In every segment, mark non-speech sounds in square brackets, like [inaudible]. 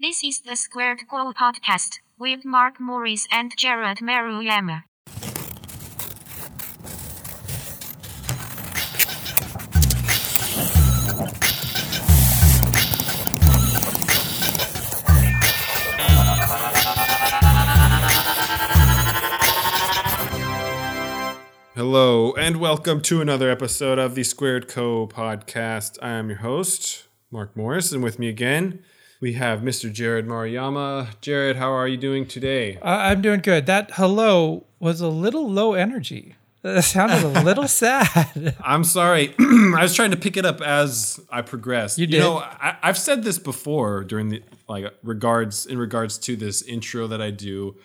This is the Squared Co podcast with Mark Morris and Jared Maruyama. Hello, and welcome to another episode of the Squared Co podcast. I am your host, Mark Morris, and with me again, we have Mr. Jared Maruyama. Jared, how are you doing today? Uh, I'm doing good. That hello was a little low energy. [laughs] That sounded a little [laughs] sad. I'm sorry. [clears throat] I was trying to pick it up as I progressed. You did? You know, I, I've said this before during the like regards in regards to this intro that I do.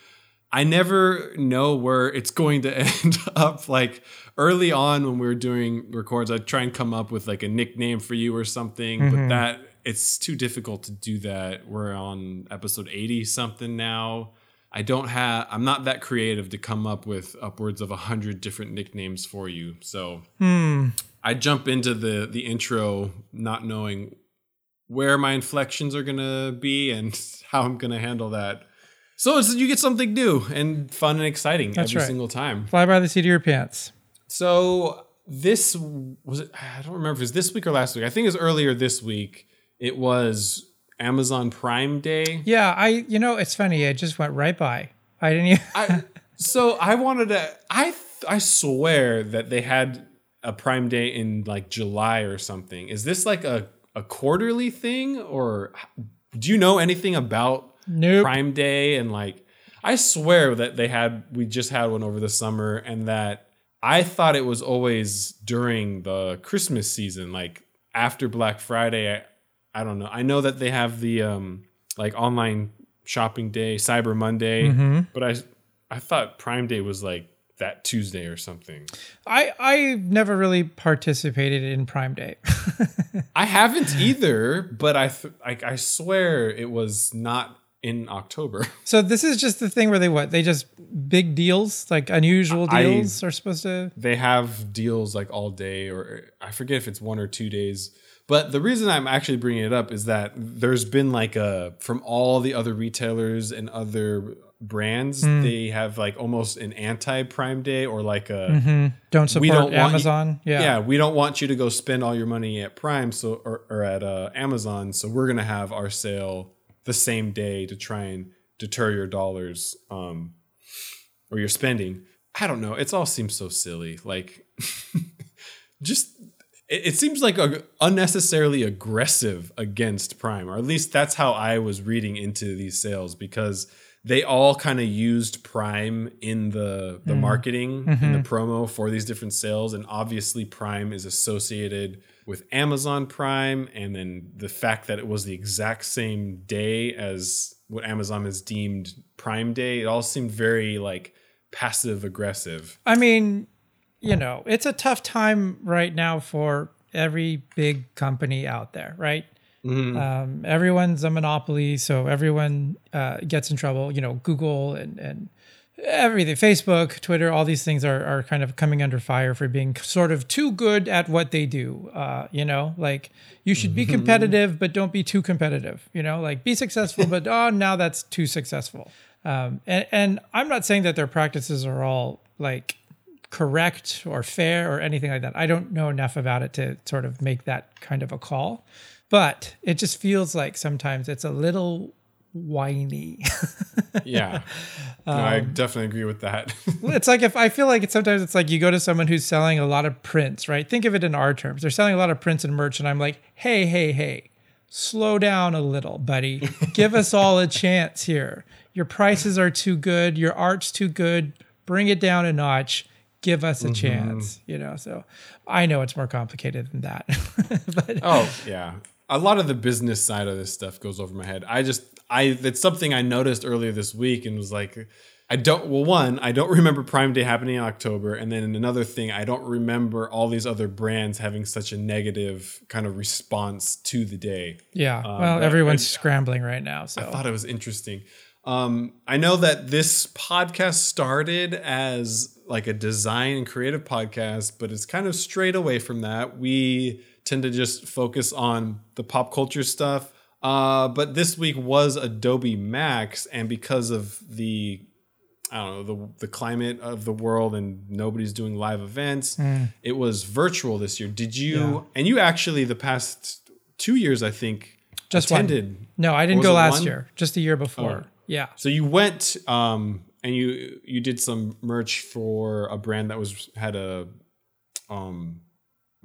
I never know where it's going to [laughs] end up. Like early on when we were doing records, I'd try and come up with like a nickname for you or something, Mm-hmm. but that it's too difficult to do that. We're on episode 80 something now. I don't have I'm not that creative to come up with upwards of a hundred different nicknames for you. So Hmm. I jump into the the intro not knowing where my inflections are gonna be and [laughs] how I'm gonna handle that. So it's, you get something new and fun and exciting That's every right. single time. Fly by the seat of your pants. So this was it, I don't remember if it was this week or last week. I think it was earlier this week. It was Amazon Prime Day. Yeah, I. You know, it's funny. It just went right by. I didn't even. I, so I wanted to. I I swear that they had a Prime Day in like July or something. Is this like a a quarterly thing, or do you know anything about Nope. Prime Day and like? I swear that they had. We just had one over the summer, and that I thought it was always during the Christmas season, like after Black Friday. I, I don't know. I know that they have the um like online shopping day, Cyber Monday, Mm-hmm. but I I thought Prime Day was like that Tuesday or something. I I never really participated in Prime Day. [laughs] I haven't either, but I th- I, I swear it was not in October. [laughs] so this is just the thing where they what they just big deals like unusual I- deals are supposed to. they have deals like all day or I forget if it's one or two days. But the reason I'm actually bringing it up is that there's been like a from all the other retailers and other brands, they have like almost an anti Prime Day or like a Mm-hmm. Don't support we don't want you- Amazon. yeah. yeah. we don't want you to go spend all your money at Prime so or, or at uh, Amazon, so we're gonna have our sale the same day to try and deter your dollars um, or your spending. I don't know. It all seems so silly. Like, [laughs] just it, seems like a, unnecessarily aggressive against Prime, or at least that's how I was reading into these sales because they all kind of used Prime in the the mm. marketing and the mm-hmm. promo for these different sales, and obviously Prime is associated with Amazon Prime, and then the fact that it was the exact same day as what Amazon has deemed Prime Day, it all seemed very like passive aggressive. I mean, you know, it's a tough time right now for every big company out there, right? Um, everyone's a monopoly, so everyone uh, gets in trouble. You know, Google and and everything, Facebook, Twitter, all these things are are kind of coming under fire for being sort of too good at what they do. Uh, you know, like you should be competitive, but don't be too competitive. You know, like be successful, but oh, now that's too successful. Um, and, and I'm not saying that their practices are all like correct or fair or anything like that. I don't know enough about it to sort of make that kind of a call. But it just feels like sometimes it's a little whiny. [laughs] Yeah, No, I um, definitely agree with that. [laughs] it's like if I feel like it's sometimes it's like you go to someone who's selling a lot of prints, right? Think of it in our terms. They're selling a lot of prints and merch, and I'm like, hey, hey, hey, slow down a little, buddy. Give us all a chance here. Your prices are too good. Your art's too good. Bring it down a notch. Give us a chance. You know, so I know it's more complicated than that. [laughs] but oh yeah, a lot of the business side of this stuff goes over my head. I just I it's something I noticed earlier this week and was like. I don't. Well, one, I don't remember Prime Day happening in October, and then another thing, I don't remember all these other brands having such a negative kind of response to the day. yeah, Um, well, everyone's scrambling right now. So I thought it was interesting. Um, I know that this podcast started as like a design and creative podcast, but it's kind of straight away from that. We tend to just focus on the pop culture stuff. Uh, but this week was Adobe Max, and because of the I don't know the the climate of the world and nobody's doing live events, it was virtual this year. Did you? Yeah. And you actually the past two years, I think, Just one. attended. No, I didn't go last one? year. Just the year before. Oh. Yeah. So you went um, and you you did some merch for a brand that was had a um.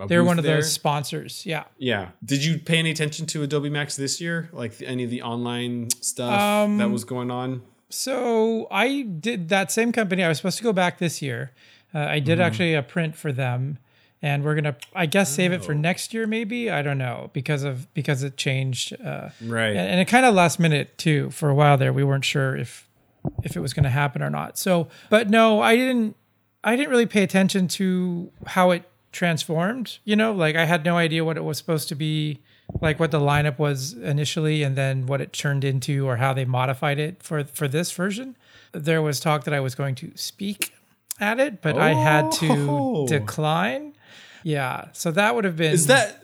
a They're one of there. those sponsors. Yeah. Yeah. Did you pay any attention to Adobe Max this year? Like any of the online stuff Um, that was going on? So I did that same company. I was supposed to go back this year. Uh, I Mm-hmm. did actually a print for them, and we're gonna, I guess, save it for Oh. next year. Maybe I don't know because of because it changed, uh, Right. and, and it kind of last minute too. For a while there, we weren't sure if if it was going to happen or not. So, but no, I didn't. I didn't really pay attention to how it transformed. You know, like I had no idea what it was supposed to be, like what the lineup was initially, and then what it turned into, or how they modified it for for this version. There was talk that I was going to speak at it, but I had to Oh. decline. Yeah, so that would have been. Is that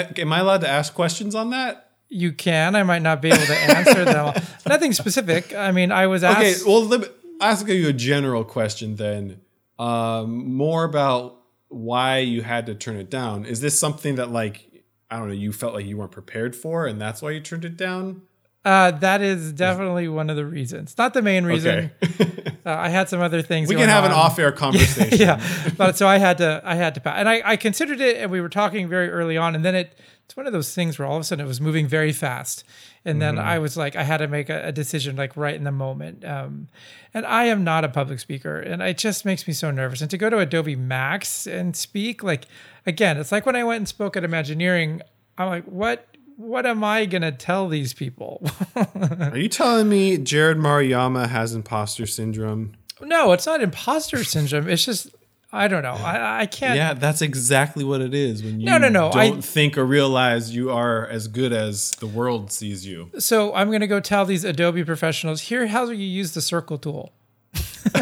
am I allowed to ask questions on that? You can? I might not be able to answer them. [laughs] Nothing specific. I mean, I was asked. Okay, well let me ask you a general question then. Um, more about why you had to turn it down. Is this something that like I don't know, you felt like you weren't prepared for and that's why you turned it down? Uh, that is definitely one of the reasons. Not the main reason. Okay. [laughs] Uh, I had some other things. we can have an off-air [laughs] conversation. yeah, but so I had to. I had to pass, and I, I considered it, and we were talking very early on, and then it. It's one of those things where all of a sudden it was moving very fast, and then Mm-hmm. I was like, I had to make a, a decision like right in the moment. Um, and I am not a public speaker, and it just makes me so nervous. And to go to Adobe Max and speak, like again, it's like when I went and spoke at Imagineering. I'm like, what? What am I gonna tell these people? [laughs] Are you telling me Jared Maruyama has imposter syndrome? no, it's not imposter syndrome. It's just I don't know. I, I can't. Yeah, that's exactly what it is when you No, no, no, don't I- think or realize you are as good as the world sees you. So I'm going to go tell these Adobe professionals here how do you use the circle tool. [laughs]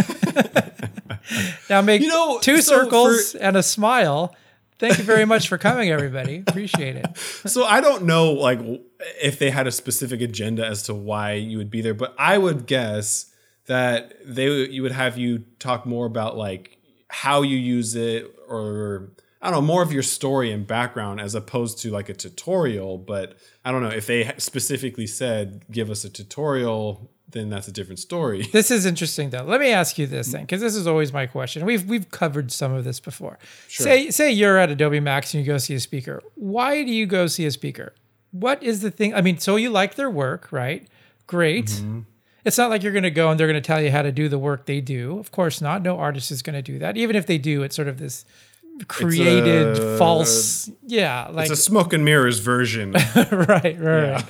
now make You know, two so circles and a smile. Thank you very much for coming, everybody. Appreciate it. [laughs] So I don't know like if they had a specific agenda as to why you would be there, but I would guess that they you would have you talk more about like how you use it or I don't know more of your story and background as opposed to like a tutorial, but I don't know if they specifically said give us a tutorial then that's a different story. [laughs] This is interesting, though. Let me ask you this thing, because this is always my question. We've we've covered some of this before. Say say you're at Adobe Max and you go see a speaker. Why do you go see a speaker? What is the thing? I mean, so you like their work, right? Great. Mm-hmm. It's not like you're going to go and they're going to tell you how to do the work they do. Of course not. No artist is going to do that. Even if they do, it's sort of this created a- false. Yeah, like It's a smoke and mirrors version. [laughs] right, right, right.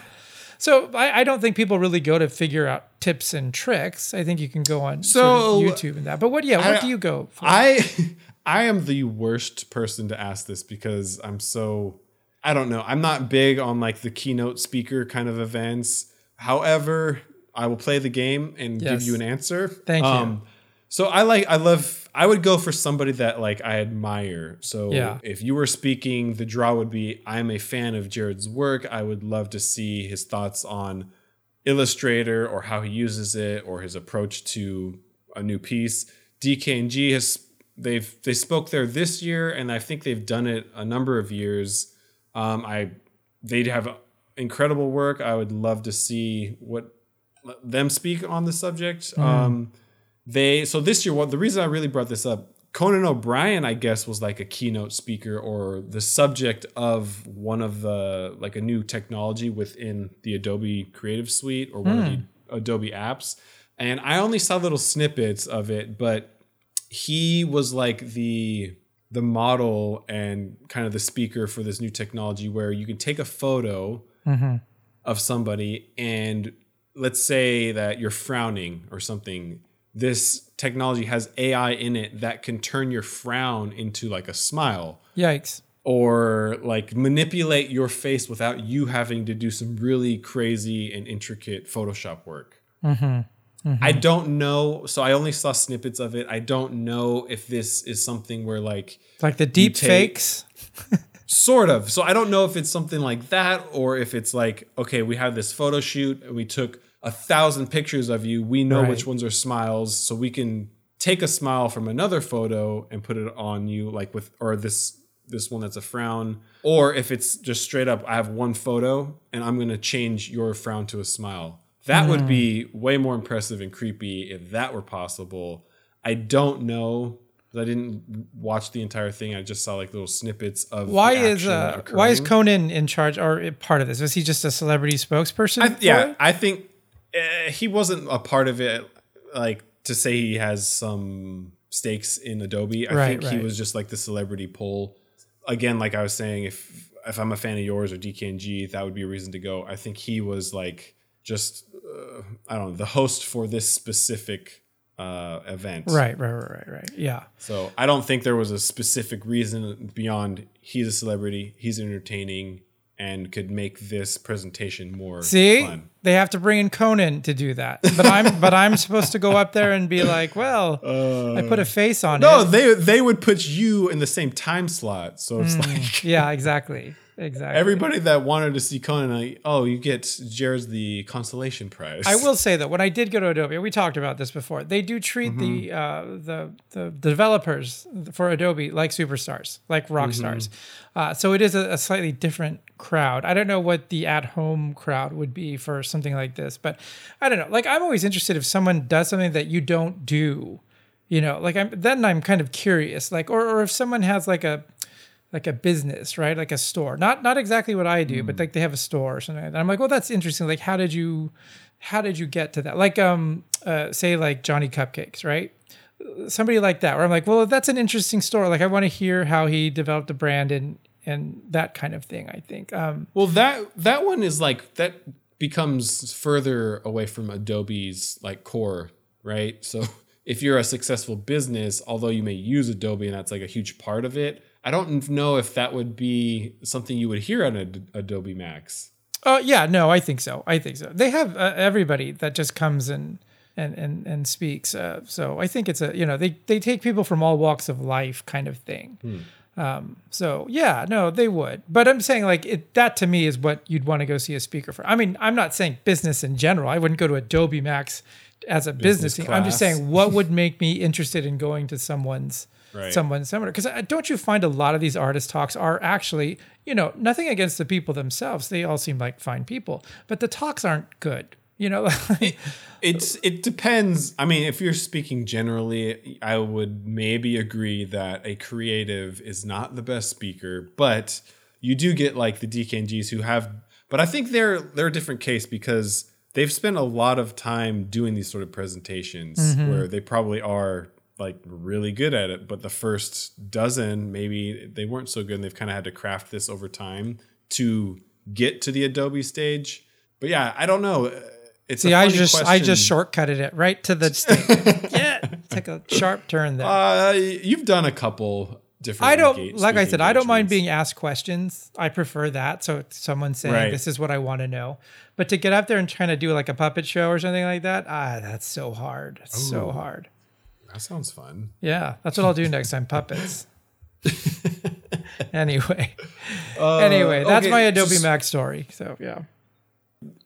So I, I don't think people really go to figure out tips and tricks. I think you can go on sort of YouTube and that. But what? Yeah, what I- do you go for? I [laughs] I am the worst person to ask this because I'm so I don't know. I'm not big on like the keynote speaker kind of events. However, I will play the game and give you an answer. Thank you. So I like I love I would go for somebody that like I admire. So Yeah. if you were speaking, the draw would be I'm a fan of Jared's work. I would love to see his thoughts on Illustrator or how he uses it or his approach to a new piece. DKNG has they've they spoke there this year and I think they've done it a number of years. Um, I they'd have incredible work. I would love to see what them speak on the subject. Mm-hmm. Um, they so this year, what the reason I really brought this up, Conan O'Brien, I guess, was like a keynote speaker or the subject of one of the like a new technology within the Adobe Creative Suite or one of the hmm. Adobe apps. And I only saw little snippets of it, but he was like the the model and kind of the speaker for this new technology where you can take a photo mm-hmm. of somebody and let's say that you're frowning or something this technology has ai in it that can turn your frown into like a smile. Yikes. or like manipulate your face without you having to do some really crazy and intricate photoshop work. Mm-hmm. Mm-hmm. I don't know. So i only saw snippets of it. I don't know if this is something where like Like the deep take- fakes. [laughs] Sort of. So I don't know if it's something like that or if it's like, okay, we have this photo shoot and we took a thousand pictures of you. We know Right. which ones are smiles, so we can take a smile from another photo and put it on you, like with or this this one that's a frown. Or if it's just straight up, I have one photo and I'm gonna change your frown to a smile. That would hmm. be way more impressive and creepy if that were possible. I don't know. I didn't watch the entire thing. I just saw like little snippets of Why is uh, why is. Conan in charge or part of this? Was he just a celebrity spokesperson? I, yeah, it? I think uh, he wasn't a part of it. Like to say he has some stakes in Adobe. I Right, think he was just like the celebrity pull. Again, like I was saying, if if I'm a fan of yours or DKNG, that would be a reason to go. I think he was like just uh, I don't know the host for this specific uh, event. Right, right, right, right, right. Yeah. So I don't think there was a specific reason beyond he's a celebrity, he's entertaining, and could make this presentation more See, fun. they have to bring in Conan to do that. But I'm [laughs] but I'm supposed to go up there and be like, well, I put a face on No, it. they they would put you in the same time slot. So it's Hmm. like Yeah, exactly, exactly. everybody that wanted to see Conan, oh, you get Jared's the consolation prize. I will say that when I did go to Adobe, we talked about this before. They do treat the Mm-hmm. uh, the the developers for Adobe like superstars, like rock Mm-hmm. stars. Uh, so it is a, a slightly different crowd. I don't know what the at home crowd would be for something like this, but I don't know. Like I'm always interested if someone does something that you don't do. You know, like I'm then I'm kind of curious, like or or if someone has like a like a business, right? Like a store. Not not exactly what I do, but like they have a store or something. And I'm like, well, that's interesting. Like, how did you how did you get to that? Like, um, uh, say like Johnny Cupcakes, right? Somebody like that, where I'm like, well, that's an interesting store. Like, I want to hear how he developed a brand and and that kind of thing. I think. Um, Well, that that one is like that becomes further away from Adobe's like core, right? So [laughs] if you're a successful business, although you may use Adobe and that's like a huge part of it, I don't know if that would be something you would hear on Ad- Adobe Max. Oh yeah, no, I think so. I think so. They have uh, everybody that just comes and and and and speaks. Uh, so I think it's a you know they they take people from all walks of life kind of thing. Um, so yeah, no, they would. But I'm saying like it, that to me is what you'd want to go see a speaker for. I mean, I'm not saying business in general. I wouldn't go to Adobe Max as a business, Business. I'm just saying what would make me interested in going to someone's Right. someone's seminar because uh, don't you find a lot of these artist talks are actually you know nothing against the people themselves they all seem like fine people but the talks aren't good you know [laughs] It's it depends. I mean, if you're speaking generally, I would maybe agree that a creative is not the best speaker, but you do get like the DKNGs who have. But I think they're they're a different case because they've spent a lot of time doing these sort of presentations mm-hmm. where they probably are like really good at it. But the first dozen, maybe they weren't so good, and they've kind of had to craft this over time to get to the Adobe stage. But yeah, I don't know. It's see a i just i just shortcutted it right to the [laughs] stage yeah took a sharp turn there Uh, you've done a couple different. I don't like I said, I don't mind being asked questions. I prefer that. So it's someone saying Right. this is what I want to know. But to get up there and trying to do like a puppet show or something like that, ah, that's so hard. It's so hard. That sounds fun. Yeah, that's what I'll do next time. Puppets. [laughs] anyway, Uh, anyway, that's okay, my Adobe just- Max story. So yeah,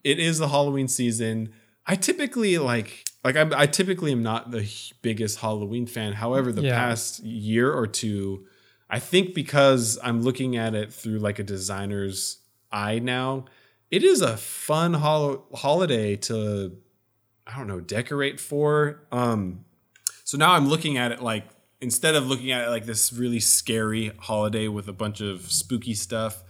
It is the Halloween season. I typically like like I, I typically am not the biggest Halloween fan. However, the Yeah. past year or two, I think because I'm looking at it through like a designer's eye now, it is a fun hol- holiday to I don't know decorate for. Um, so now I'm looking at it like instead of looking at it like this really scary holiday with a bunch of spooky stuff,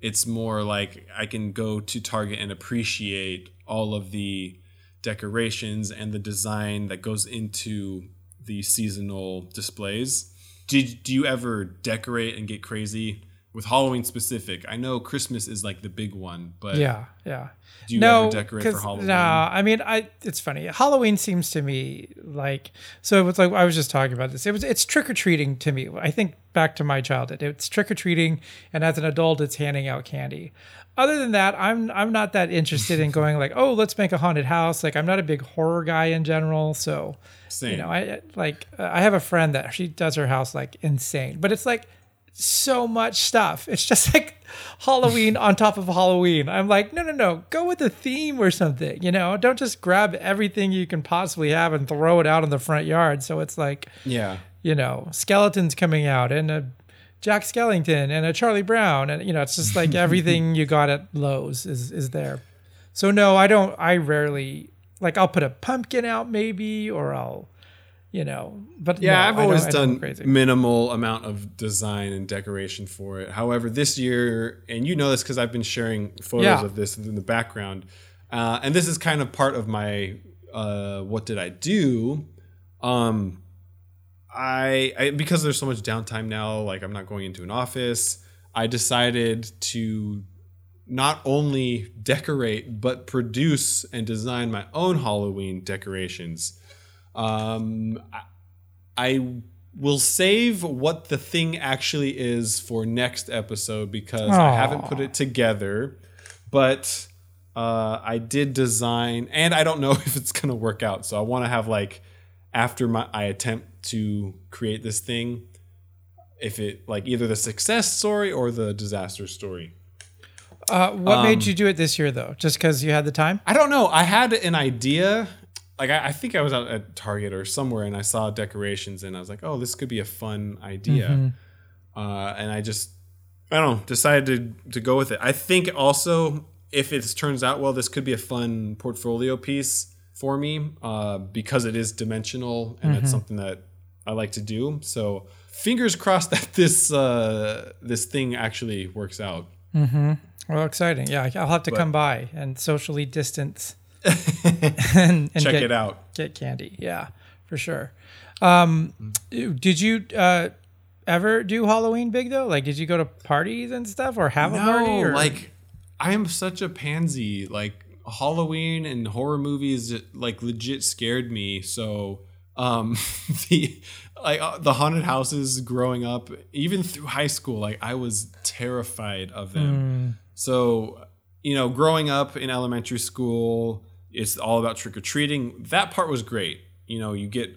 it's more like I can go to Target and appreciate all of the decorations and the design that goes into the seasonal displays. Did do you ever decorate and get crazy with Halloween specific? I know Christmas is like the big one, but yeah, yeah. do you no, ever decorate for Halloween? No, I mean, I. It's funny. Halloween seems to me like so. It was like I was just talking about this. It was it's trick or treating to me. I think back to my childhood. It's trick or treating, and as an adult, it's handing out candy. Other than that, I'm I'm not that interested in going like, oh, let's make a haunted house. Like I'm not a big horror guy in general, so Same. you know, I like I have a friend that she does her house like insane, but it's like so much stuff. It's just like Halloween on top of Halloween. I'm like, no, no, no, go with a theme or something. You know, don't just grab everything you can possibly have and throw it out in the front yard. So it's like, Yeah. you know, skeletons coming out and a Jack Skellington and a Charlie Brown. And, you know, it's just like [laughs] everything you got at Lowe's is, is there. So no, I don't, I rarely, like I'll put a pumpkin out maybe, or I'll, you know, but Yeah, no, I've always I don't go done crazy. minimal amount of design and decoration for it. However, this year, and you know this because I've been sharing photos Yeah. of this in the background, uh, and this is kind of part of my uh, what did I do? Um, I, I because there's so much downtime now, like I'm not going into an office. I decided to not only decorate but produce and design my own Halloween decorations. Um, I, will save what the thing actually is for next episode because I haven't put it together, but uh, I did design, and I don't know [laughs] if it's gonna work out. So I want to have like after my I attempt to create this thing, if it like either the success story or the disaster story. Uh, what Um, made you do it this year though? Just because you had the time? I don't know. I had an idea. Like I, I think I was out at Target or somewhere, and I saw decorations, and I was like, "Oh, this could be a fun idea." Uh, and I just, I don't know, decided to to go with it. I think also, if it turns out well, this could be a fun portfolio piece for me uh, because it is dimensional, and it's something that I like to do. So fingers crossed that this uh, this thing actually works out. Well, exciting. Yeah, I'll have to come by and socially distance [laughs] and, and Check get, it out. Get candy. Yeah, for sure. Um, did you uh, ever do Halloween big though? Like, did you go to parties and stuff, or have a party? Or? like I am such a pansy. Like Halloween and horror movies, like legit scared me. So um, [laughs] the like uh, the haunted houses growing up, even through high school, like I was terrified of them. So you know, growing up in elementary school, it's all about trick or treating. That part was great. You know, you get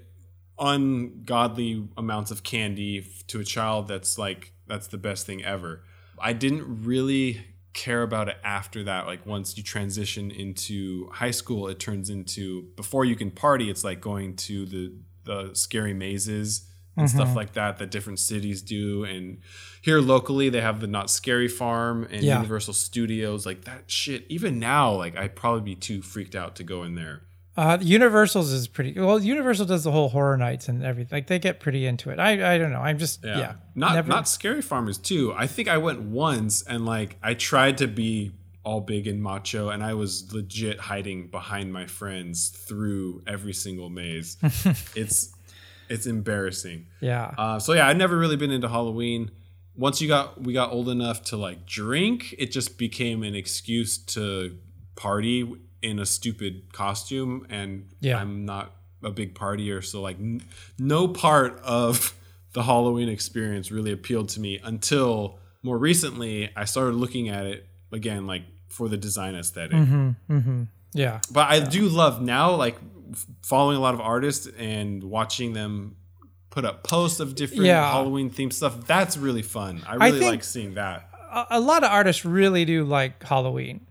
ungodly amounts of candy to a child that's like that's the best thing ever. I didn't really care about it after that like once you transition into high school it turns into before you can party it's like going to the the scary mazes and stuff mm-hmm. like that that different cities do and here locally they have the Knott's Scary Farm and Yeah. universal studios like that shit even now like i'd probably be too freaked out to go in there Uh, Universal's is pretty well. Universal does the whole horror nights and everything. Like they get pretty into it. I I don't know. I'm just yeah. Not never- not scary farmers too. I think I went once and like I tried to be all big and macho and I was legit hiding behind my friends through every single maze. [laughs] it's it's embarrassing. yeah. Uh, so yeah, I've never really been into Halloween. Once you got we got old enough to like drink, it just became an excuse to party in a stupid costume, and Yeah. I'm not a big partier, so like n- no part of the Halloween experience really appealed to me until more recently. I started looking at it again, like for the design esthetic mm-hmm, mm-hmm. yeah. but I do love now, like following a lot of artists and watching them put up posts of different Yeah. Halloween themed stuff. That's really fun. I really think- like seeing that. a, a lot of artists really do like Halloween.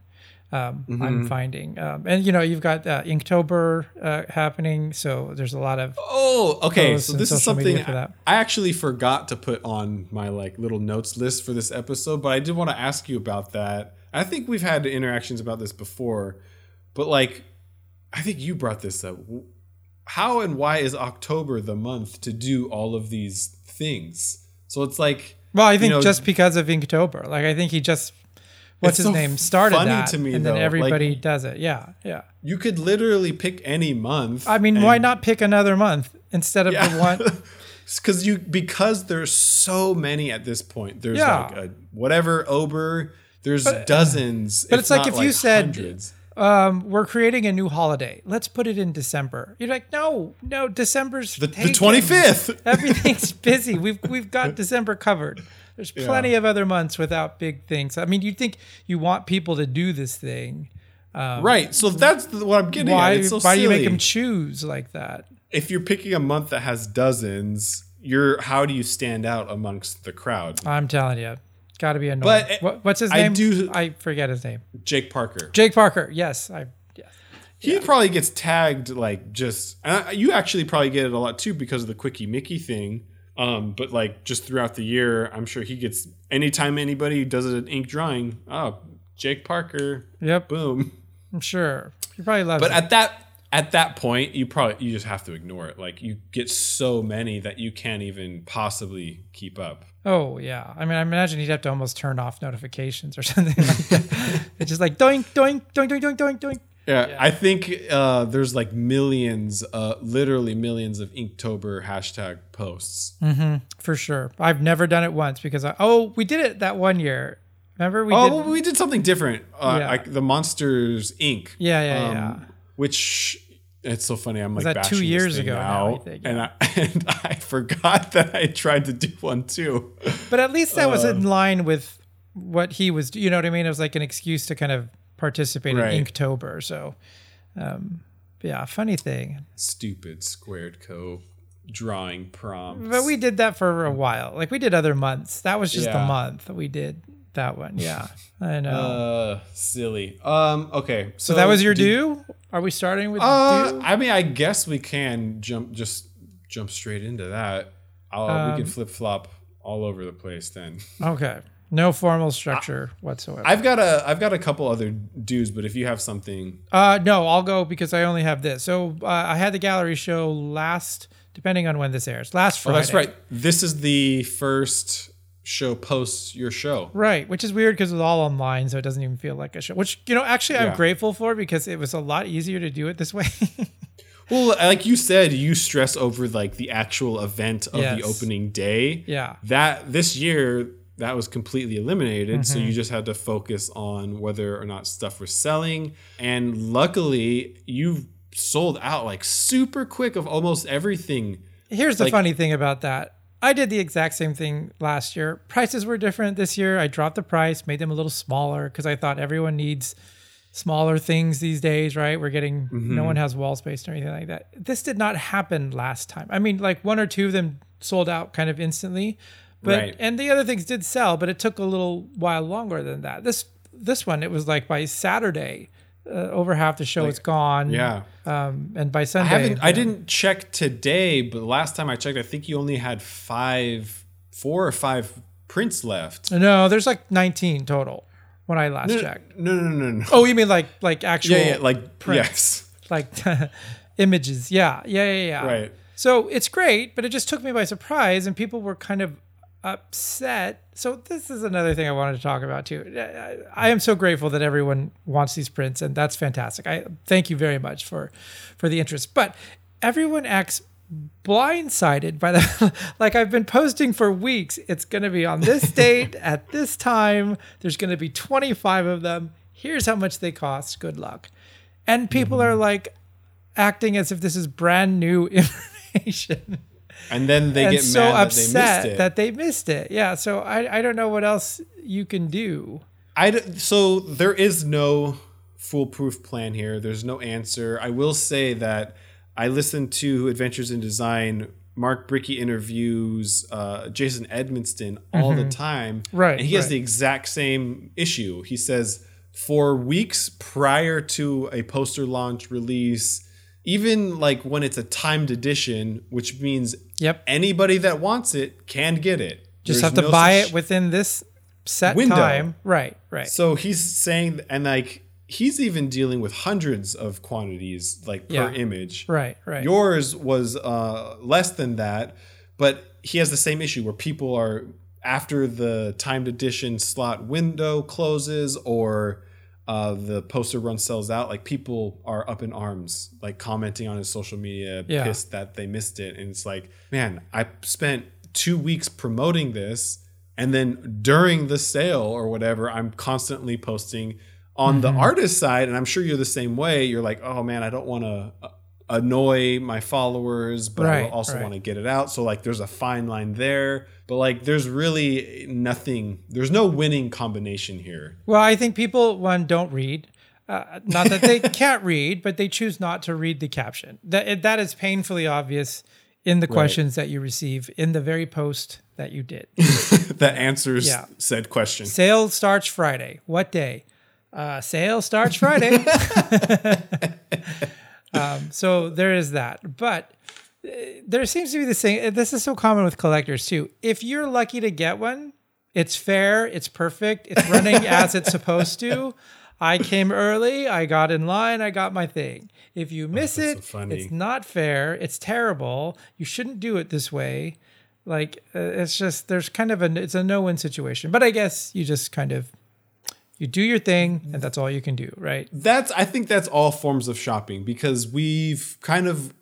Um, Mm-hmm. I'm finding, um, and you know, you've got uh, Inktober uh, happening, so there's a lot of Oh, okay. So this is something for that. I actually forgot to put on my like little notes list for this episode, but I did want to ask you about that. I think we've had interactions about this before, but like I think you brought this up. How and why is October the month to do all of these things? So it's like well, I think know, just because of Inktober, like I think he just what's his so name started funny that, to me, and though, then like- everybody does it. Yeah, yeah. You could literally pick any month. I mean, why not pick another month instead of the one? [laughs] Because you because there's so many at this point. There's Yeah. like a whatever Ober. There's dozens. but it's like if you said- hundreds. Um, we're creating a new holiday. Let's put it in December. You're like, no, no, December's the the twenty fifth. [laughs] Everything's busy. We've we've got [laughs] December covered. There's plenty of other months without big things. I mean, you think you want people to do this thing? right. So that's what I'm getting Why so why do you make them choose like that? if you're picking a month that has dozens, you're how do you stand out amongst the crowd? I'm telling you, got to be annoying. But, what, what's his I name? do- I forget his name. Jake Parker. Jake Parker. Yes, I. Yes. He probably gets tagged like just. I- you actually probably get it a lot too because of the Quickie Mickey thing. Um, but like just throughout the year, I'm sure he gets anytime anybody does an ink drawing. Oh, Jake Parker. Yep. Boom. I'm sure he probably loves. But it. at that at that point, you probably you just have to ignore it. Like you get so many that you can't even possibly keep up. Oh yeah. I mean, I imagine you'd have to almost turn off notifications or [laughs] something like that. [laughs] it's just like doink doink doink doink doink doink doink. Yeah, I think uh, there's like millions, uh, literally millions of Inktober hashtag posts. For sure. I've never done it once because I. Oh, we did it that one year. Remember we oh, did. well, we did something different. Uh, Yeah. like the Monsters Inc. Yeah, yeah, yeah. Which it's so funny. I'm like that two years ago now, now, I think, and I [laughs] and I forgot that I tried to do one too. But at least that was in line with what he was. You know what I mean? It was like an excuse to kind of participate Right. in Inktober. So, um, yeah, funny thing. Stupid squared co drawing prompts. But we did that for a while. Like we did other months. That was just the month that we did that one. Yeah, I know. uh silly. Um. Okay. so that was your did- due. Are we starting with Uh, due? I mean, I guess we can jump just jump straight into that. I'll, we Um, can flip flop all over the place then. Okay. No formal structure whatsoever. I've got a I've got a couple other dues, but if you have something, Uh, no, I'll go because I only have this. So uh, I had the gallery show last, depending on when this airs, last oh, Friday. that's right. This is the first show posts your show. Right, which is weird because it's all online, so it doesn't even feel like a show. Which you know, actually, I'm Yeah. grateful for because it was a lot easier to do it this way. [laughs] Well, like you said, you stress over like the actual event of Yes. the opening day. yeah, That this year that was completely eliminated, so Mm-hmm. you just had to focus on whether or not stuff was selling. And luckily, you sold out like super quick of almost everything. Here's the Like- funny thing about that. I did the exact same thing last year. Prices were different this year. I dropped the price, made them a little smaller because I thought everyone needs smaller things these days, right? We're getting Mm-hmm. no one has wall space or anything like that. This did not happen last time. I mean, like one or two of them sold out kind of instantly. But Right. and the other things did sell, but it took a little while longer than that. This this one it was like by Saturday, uh, over half the show is gone. Yeah. Um, and by I Sunday, haven't I didn't check today, but last time I checked, I think you only had five four or five prints left. No, there's like 19 total when I last checked. No, no, no, no, no. Oh, you mean like like actual yeah, yeah, like prints. yes. [laughs] like [laughs] images? Yeah, yeah, yeah, yeah. Right. So it's great, but it just took me by surprise, and people were kind of upset. So this is another thing I wanted to talk about too. I, am so grateful that everyone wants these prints, and that's fantastic. I thank you very much for for the interest. But everyone acts blindsided by the [laughs] like I've been posting for weeks. It's going to be on this [laughs] date at this time. There's going to be 25 of them. Here's how much they cost. Good luck. And people mm-hmm. are like acting as if this is brand new [laughs] information. And then they and get so mad that they upset missed it. that they missed it. Yeah, so I I don't know what else you can do. I d- so there is no foolproof plan here. There's no answer. I will say that I listened to Adventures in Design. Mark Bricker interviews uh, Jason Edmiston all the time, Mm-hmm. Right, And he has right. the exact same issue. He says for weeks prior to a poster launch release, even like when it's a timed edition, which means Yep. anybody that wants it can get it. Just There's have to no buy it within this set Window. time. Right, right. so he's saying, and like he's even dealing with hundreds of quantities, like Yeah. per image. right, right. Yours was uh, less than that, but he has the same issue where people are after the timed edition slot window closes or uh, the poster run sells out. Like people are up in arms, like commenting on his social media, Yeah. pissed that they missed it, and it's like, man, I spent two weeks promoting this and then during the sale or whatever i'm constantly posting on the artist side and i'm sure you're the same way you're like oh man i don't want to annoy my followers but i also right. want to get it out so like there's a fine line there but like there's really nothing there's no winning combination here Well, I think people one don't read. Uh, not that they [laughs] can't read, but they choose not to read the caption. That that is painfully obvious in the questions that you receive in the very post that you did. [laughs] that answers Yeah. said question. Sale starts Friday. What day? Uh, sale starts Friday. [laughs] um, so there is that. But there seems to be the same. This is so common with collectors too. If you're lucky to get one, it's fair, it's perfect, it's running [laughs] as it's supposed to. I came early, I got in line, I got my thing. If you miss that's it, so it's not fair, it's terrible. You shouldn't do it this way. Like uh, it's just there's kind of a it's a no-win situation. But I guess you just kind of you do your thing and that's all you can do, right? That's I think that's all forms of shopping because we've kind of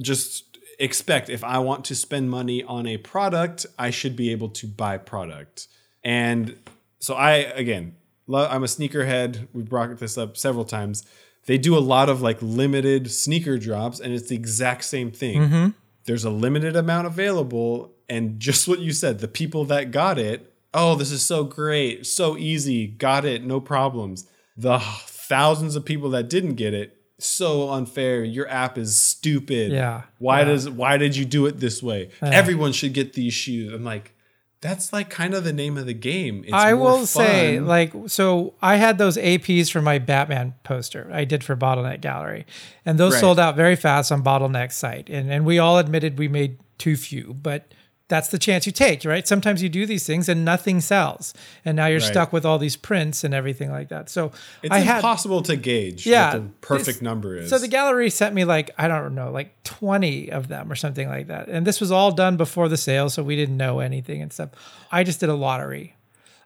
just expect if I want to spend money on a product, I should be able to buy product. And so I again, lo- I'm a sneakerhead. We've brought this up several times. They do a lot of like limited sneaker drops and it's the exact same thing. Mm-hmm. There's a limited amount available and [laughs] just what you said, the people that got it, oh, this is so great, so easy, got it, no problems. The thousands of people that didn't get it, so unfair. Your app is stupid. Yeah. Why Yeah. does why did you do it this way? Everyone should get these shoes. I'm like, that's like kind of the name of the game. It's I will say, like, so I had those APs for my Batman poster I did for Bottleneck Gallery, and those Right. sold out very fast on Bottleneck's site. And and we all admitted we made too few, but that's the chance you take, right? Sometimes you do these things and nothing sells, and now you're Right. stuck with all these prints and everything like that. So it's I had impossible to gauge yeah, what the perfect this- number is. So the gallery sent me like I don't know, like twenty of them or something like that, and this was all done before the sale, so we didn't know anything and stuff. I just did a lottery.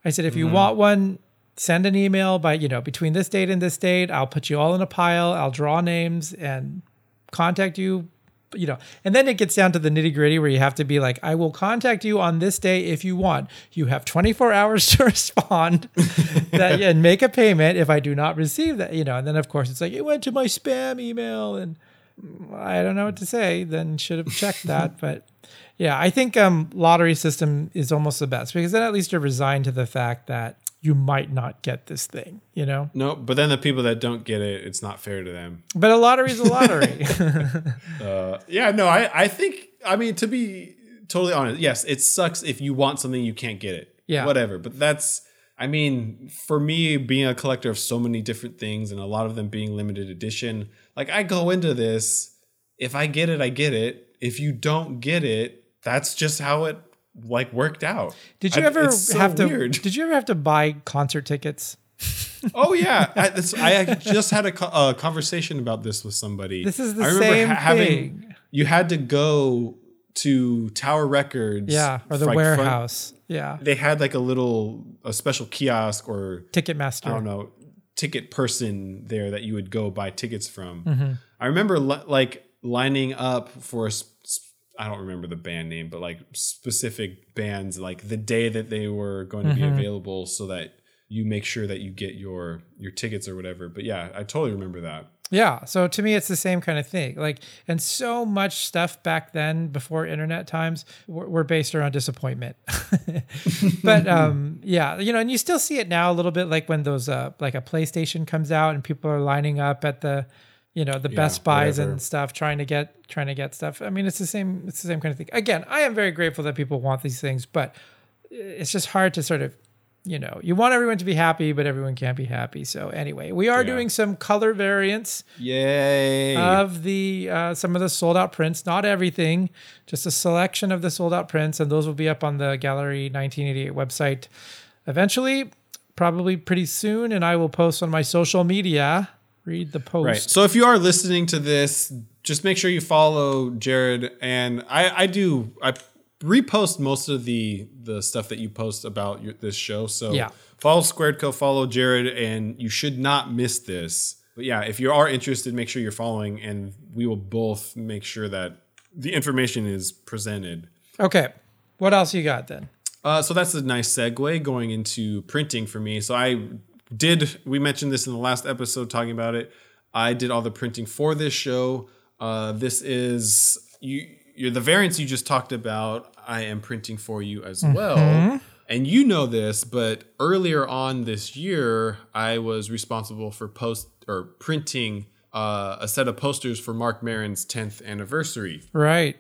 I said, if you mm-hmm. want one, send an email by you know between this date and this date. I'll put you all in a pile. I'll draw names and contact you. You know, and then it gets down to the nitty gritty where you have to be like, I will contact you on this day if you want. You have 24 [laughs] hours to respond [laughs] that, and make a payment if I do not receive that. You know, and then of course it's like it went to my spam email, and I don't know what to say. Then should have checked that, [laughs] but yeah, I think um, lottery system is almost the best because then at least you're resigned to the fact that you might not get this thing. You know, no, but then the people that don't get it, it's not fair to them. but a lottery is a lottery. [laughs] Uh, yeah, no, I, I think, I mean, to be totally honest, yes, it sucks if you want something you can't get it. Yeah. Whatever. But that's, I mean, for me, being a collector of so many different things and a lot of them being limited edition, like I go into this, if I get it, I get it. If you don't get it, that's just how it like worked out. Did you ever so have to? weird. Did you ever have to buy concert tickets? [laughs] Oh yeah, I, this, I just had a, co- a conversation about this with somebody. This is the I remember same ha- having thing. you had to go to Tower Records, Yeah, or the like, front- warehouse. yeah, they had like a little a special kiosk or Ticketmaster. I don't know ticket person there that you would go buy tickets from. Mm-hmm. I remember li- like lining up for a sp- I don't remember the band name, but like specific bands like the day that they were going to be Mm-hmm. available so that you make sure that you get your your tickets or whatever. But yeah, I totally remember that. Yeah. So to me, it's the same kind of thing. Like, and so much stuff back then, before internet times, were, were based around disappointment. [laughs] but um, yeah, you know, and you still see it now a little bit, like when those uh, like a PlayStation comes out and people are lining up at the, you know, the Best Buys whatever. and stuff, trying to get trying to get stuff. I mean, it's the same. It's the same kind of thing. Again, I am very grateful that people want these things, but it's just hard to sort of you know you want everyone to be happy but everyone can't be happy so anyway we are Yeah. doing some color variants Yay! of the uh, some of the sold out prints not everything just a selection of the sold out prints and those will be up on the gallery 1988 website eventually probably pretty soon and i will post on my social media read the post Right. So if you are listening to this, just make sure you follow Jared. And I, I do I repost most of the the stuff that you post about your, this show. So Yeah. follow Squared Co, follow Jared, and you should not miss this. But yeah, if you are interested, make sure you're following, and we will both make sure that the information is presented. okay what else you got then Uh, so that's a nice segue going into printing for me. So I did, we mentioned this in the last episode talking about it. I did all the printing for this show. Uh, this is you, you're the variants you just talked about. I am printing for you as well. And you know this, but earlier on this year, I was responsible for post or printing uh, a set of posters for Marc Maron's 10th anniversary. right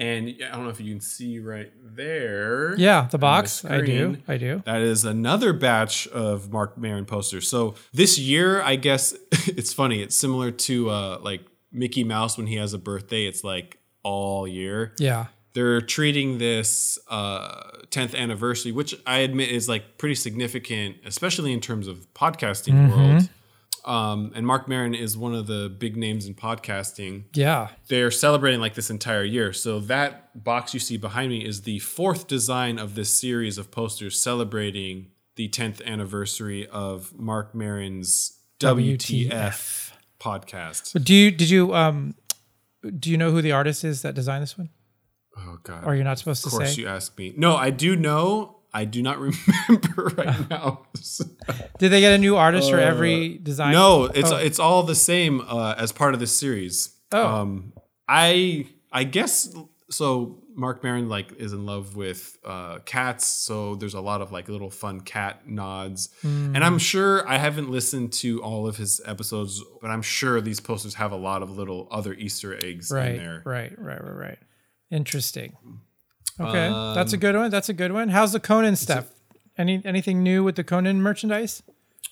And I don't know if you can see right there. Yeah, the box. I do. I do. That is another batch of Marc Maron posters. So this year, I guess [laughs] it's funny. It's similar to uh, like Mickey Mouse when he has a birthday. It's like all year. Yeah. They're treating this uh, 10th anniversary, which I admit is like pretty significant, especially in terms of podcasting world. Um, and Marc Maron is one of the big names in podcasting Yeah. they're celebrating like this entire year. So that box you see behind me is the fourth design of this series of posters celebrating the 10th anniversary of Marc Maron's WTF, podcast. Do you did you um do you know who the artist is that designed this one? Oh god. Or you're not supposed to? of to course say? you ask me. No, I do know. I do not [laughs] remember right [laughs] now. Did they get a new artist for every design? Uh, No, it's Oh. it's all the same uh, as part of this series. Oh. Um, I I guess so. Marc Maron like is in love with uh, cats, so there's a lot of like little fun cat nods. Hmm. And I'm sure I haven't listened to all of his episodes, but I'm sure these posters have a lot of little other Easter eggs in Right, there. right, right, right, right. Interesting. Okay, that's a good one. That's a good one. How's the Conan stuff? Any anything new with the Conan merchandise?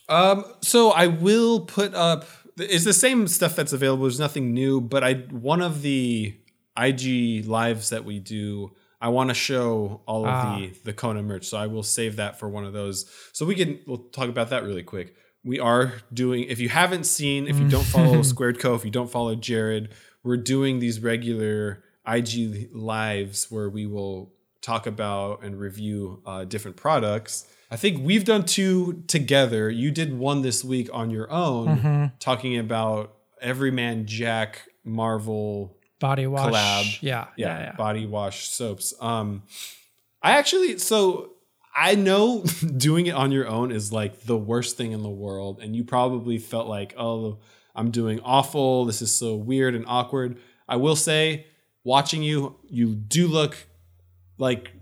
Um, so I will put up. It's the same stuff that's available. There's nothing new, but I one of the IG lives that we do. I want to show all of Ah. the the Conan merch, so I will save that for one of those. So we can we'll talk about that really quick. We are doing. If you haven't seen, if you don't follow [laughs] Squared Co, if you don't follow Jared, we're doing these regular IG lives where we will talk about and review uh, different products. I think we've done two together. You did one this week on your own, talking about Every Man Jack Marvel Body wash. Collab. Yeah, yeah, yeah, yeah. body wash soaps. Um, I actually so I know [laughs] doing it on your own is like the worst thing in the world, and you probably felt like, oh, I'm doing awful. This is so weird and awkward. I will say, watching you, you do look like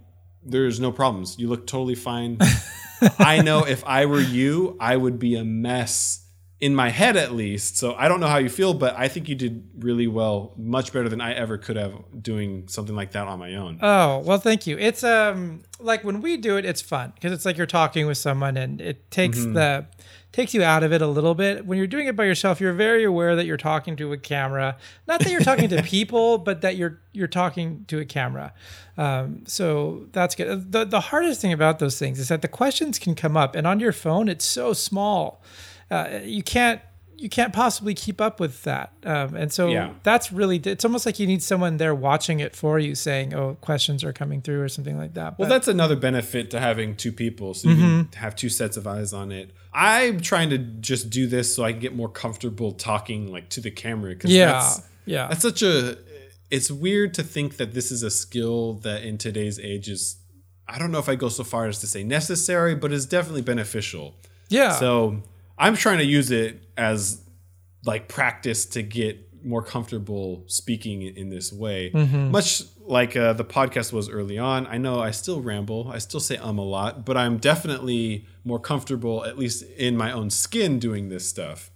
there's no problems. You look totally fine. [laughs] I know if I were you, I would be a mess in my head at least. So I don't know how you feel, but I think you did really well, much better than I ever could have doing something like that on my own. Oh well, thank you. It's um like when we do it, it's fun because it's like you're talking with someone, and it takes Mm-hmm. the takes you out of it a little bit. When you're doing it by yourself, you're very aware that you're talking to a camera. Not that you're talking to [laughs] people, but that you're you're talking to a camera. Um, so that's good. The the hardest thing about those things is that the questions can come up, and on your phone, it's so small. Uh, you can't you can't possibly keep up with that. Um, and so Yeah. that's really it's almost like you need someone there watching it for you saying oh questions are coming through or something like that Well, But- that's another benefit to having two people, so you Mm-hmm. can have two sets of eyes on it. I'm trying to just do this so I can get more comfortable talking like to the camera. Because yeah that's, yeah that's such a. It's weird to think that this is a skill that in today's age is. I don't know if I go so far as to say necessary, but it's definitely beneficial. yeah So I'm trying to use it as like practice to get more comfortable speaking in this way. Mm-hmm. Much like uh, the podcast was early on. I know I still ramble, I still say um a lot, but I'm definitely more comfortable, at least in my own skin, doing this stuff.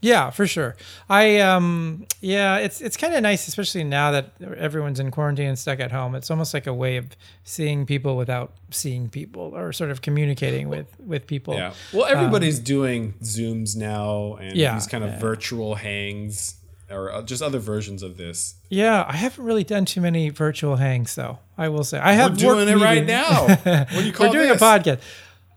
yeah for sure i um yeah it's it's kind of nice especially now that everyone's in quarantine and stuck at home it's almost like a way of seeing people without seeing people or sort of communicating with with people Yeah. Well, everybody's doing Zooms now and Um, Yeah, these kind of yeah. virtual hangs or uh, just other versions of this. yeah i haven't really done too many virtual hangs though i will say i have We're doing it right now. What do you [laughs] call we're doing this? a podcast.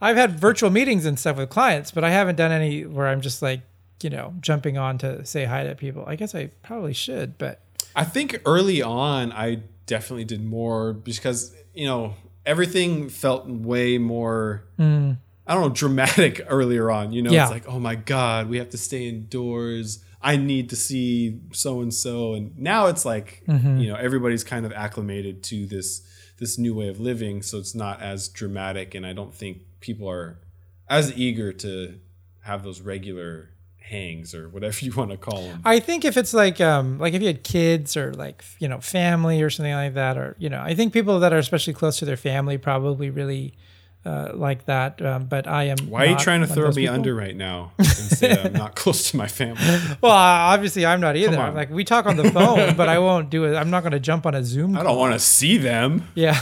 I've had virtual meetings and stuff with clients, but I haven't done any where I'm just like, you know, jumping on to say hi to people. I guess I probably should, but I think early on, I definitely did more because you know everything felt way more. I don't know, dramatic [laughs] earlier on. You know, Yeah. it's like, oh my god, we have to stay indoors. I need to see so and so, and now it's like you know everybody's kind of acclimated to this this new way of living, so it's not as dramatic, and I don't think people are as eager to have those regular hangs or whatever [laughs] you want to call them. I think if it's like um like if you had kids or like you know family or something like that or you know I think people that are especially close to their family probably really uh, like that. Um, but I am. Why are you trying to throw me people. under right now and say I'm not [laughs] close to my family? Well, obviously I'm not either. Like we talk on the phone, but I won't do it. I'm not going to jump on a Zoom. I don't want to see them. Yeah.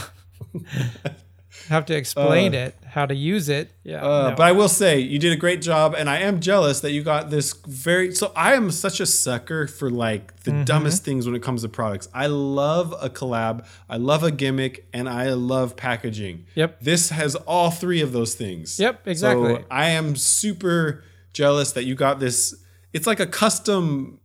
[laughs] Have to explain it, how to use it. Yeah. Uh, no. But I will say you did a great job, and I am jealous that you got this very. So I am such a sucker for like the Mm-hmm. dumbest things when it comes to products. I love a collab, I love a gimmick, and I love packaging. Yep. This has all three of those things. Yep, exactly. So I am super jealous that you got this. It's like a custom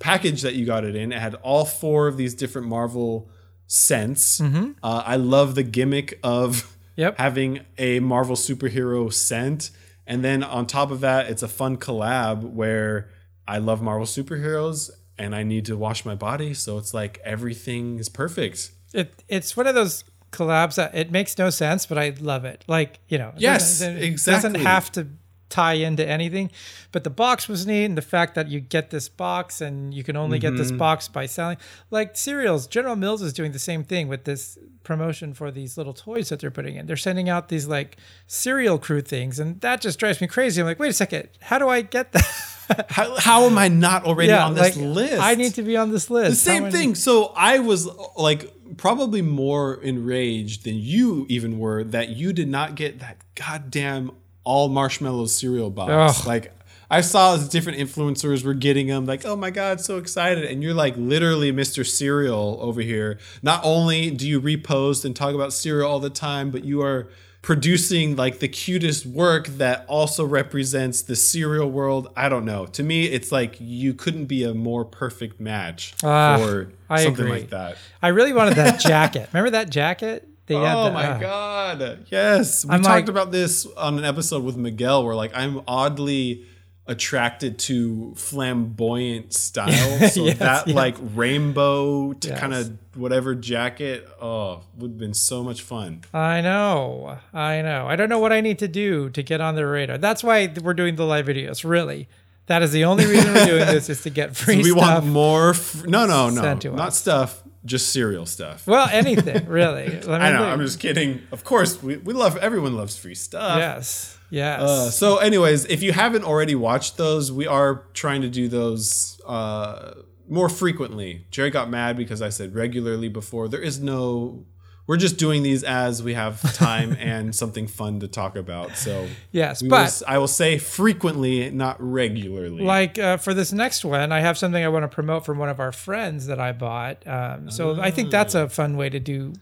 package that you got it in. It had all four of these different Marvel scents. Mm-hmm. Uh, I love the gimmick of Yep. having a Marvel superhero scent. And then on top of that, it's a fun collab where I love Marvel superheroes and I need to wash my body. So it's like everything is perfect. it it's one of those collabs that it makes no sense, but I love it. Like you know, it Yes, doesn't- it exactly. Doesn't have to tie into anything, but the box was neat, and the fact that you get this box and you can only get Mm-hmm. this box by selling, like cereals. General Mills is doing the same thing with this promotion for these little toys that they're putting in. They're sending out these like cereal crew things, and that just drives me crazy. I'm like, wait a second, how do I get that? [laughs] How, how am I not already on this like, list? I need to be on this list. the same many- thing. So I was like probably more enraged than you even were that you did not get that goddamn all marshmallow cereal box. Ugh. Like I saw as different influencers were getting them, like, oh my god, so excited. And you're like literally Mr. Cereal over here. Not only do you repost and talk about cereal all the time, but you are producing like the cutest work that also represents the cereal world. I don't know. To me, it's like you couldn't be a more perfect match Ah, for I something agree. like that. I really wanted that [laughs] jacket. Remember that jacket? They Oh the- my uh, god! Yes, we I'm talked like- about this on an episode with Miguel, where like I'm oddly attracted to flamboyant style. [laughs] So Yes, that yes. like rainbow to Yes. kind of whatever jacket, oh, would have been so much fun. I know. I know. I don't know what I need to do to get on their radar. That's why we're doing the live videos. Really, that is the only reason we're doing this is to get [laughs] free we stuff. We want more. F- no, no, no, not us. stuff. Just cereal stuff. well, anything really. [laughs] Let me I know. think. I'm just kidding. Of course, we, we love everyone loves free stuff. Yes. Yes. Uh, so, anyways, if you haven't already watched those, we are trying to do those uh, more frequently. Jerry got mad because I said regularly before. There is no. We're just doing these as we have time [laughs] and something fun to talk about. So, yes, but I will say frequently, not regularly. like uh, for this next one, I have something I want to promote from one of our friends that I bought. Um, so I think that's a fun way to do.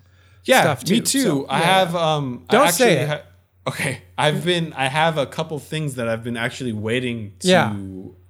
yeah, stuff me too. too. So, I have. Um, Don't say it. ha- okay, I've been. I have a couple things that I've been actually waiting to Yeah.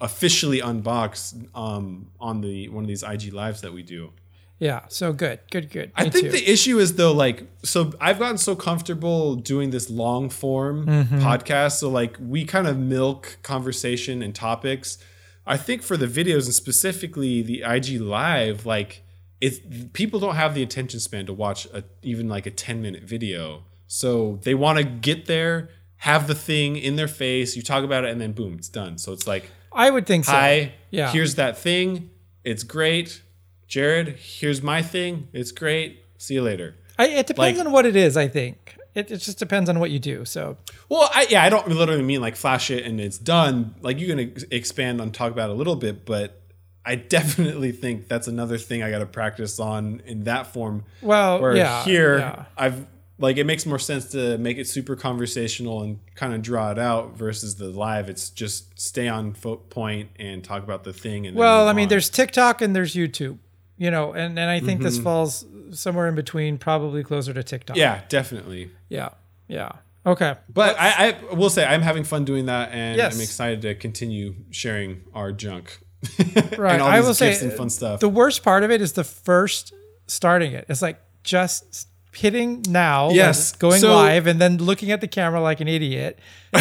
officially unbox um, on the one of these IG lives that we do. Yeah. So good. Good. Good. I think too. the issue is though, like, so I've gotten so comfortable doing this long form Mm-hmm. podcast. So like we kind of milk conversation and topics. I think for the videos and specifically the IG live, like it's people don't have the attention span to watch a, even like a 10 minute video. So they want to get there, have the thing in their face, you talk about it, and then boom, it's done. So it's like, I would think so. hi, Yeah. here's that thing. It's great. Jared, here's my thing. It's great. See you later. I, it depends like- on what it is. I think it, it just depends on what you do. So Well, I, yeah, I don't literally mean like flash it and it's done. Like you can ex- expand on talk about it a little bit, but I [laughs] definitely think that's another thing I got to practice on in that form. Well, where yeah, here yeah. I've like it makes more sense to make it super conversational and kind of draw it out versus the live. It's just stay on point and talk about the thing. And Well, I mean, on. there's TikTok and there's YouTube, you know, and, and I think Mm-hmm. this falls somewhere in between, probably closer to TikTok. yeah, definitely. Yeah. Yeah. Okay. But I, I will say I'm having fun doing that, and Yes. I'm excited to continue sharing our junk. [laughs] Right. and all I will say and fun stuff. the worst part of it is the first starting it. It's like just hitting now, Yes. going So- live, and then looking at the camera like an idiot. [laughs] [laughs]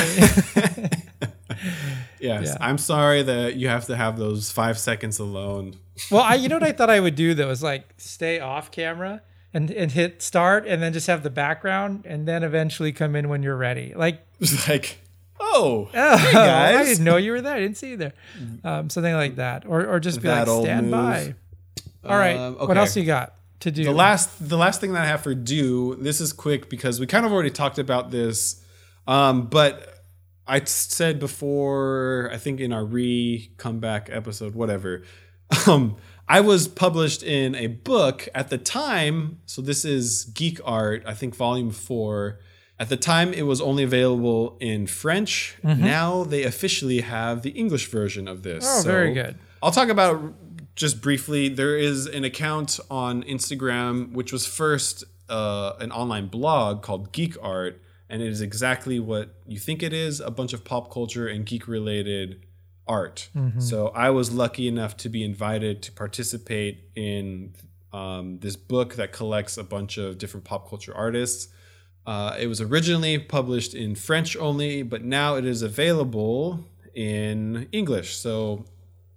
Yes, Yeah. I'm sorry that you have to have those five seconds alone. Well, I you know what I [laughs] thought I would do though is like stay off camera and and hit start, and then just have the background, and then eventually come in when you're ready. Like [laughs] like, oh, Oh, [laughs] hey guys. I didn't know you were there. I didn't see you there. Um, something like that, or or just be That like stand move. by. All right. Um, What else you got? to do. The last the last thing that I have for do, this is quick because we kind of already talked about this. Um, but I said before, I think in our re comeback episode, whatever. [laughs] Um, I was published in a book at the time. So this is Geek Art, I think volume four. At the time, it was only available in French. Now they officially have the English version of this. Mm-hmm. Oh, very good. I'll talk about just briefly. There is an account on Instagram which was first uh, an online blog called Geek Art, and it is exactly what you think it is: a bunch of pop culture and geek related art. So I was lucky enough to be invited to participate in um, this book that collects a bunch of different pop culture artists. Uh, it was originally published in French only, but now it is available in English. So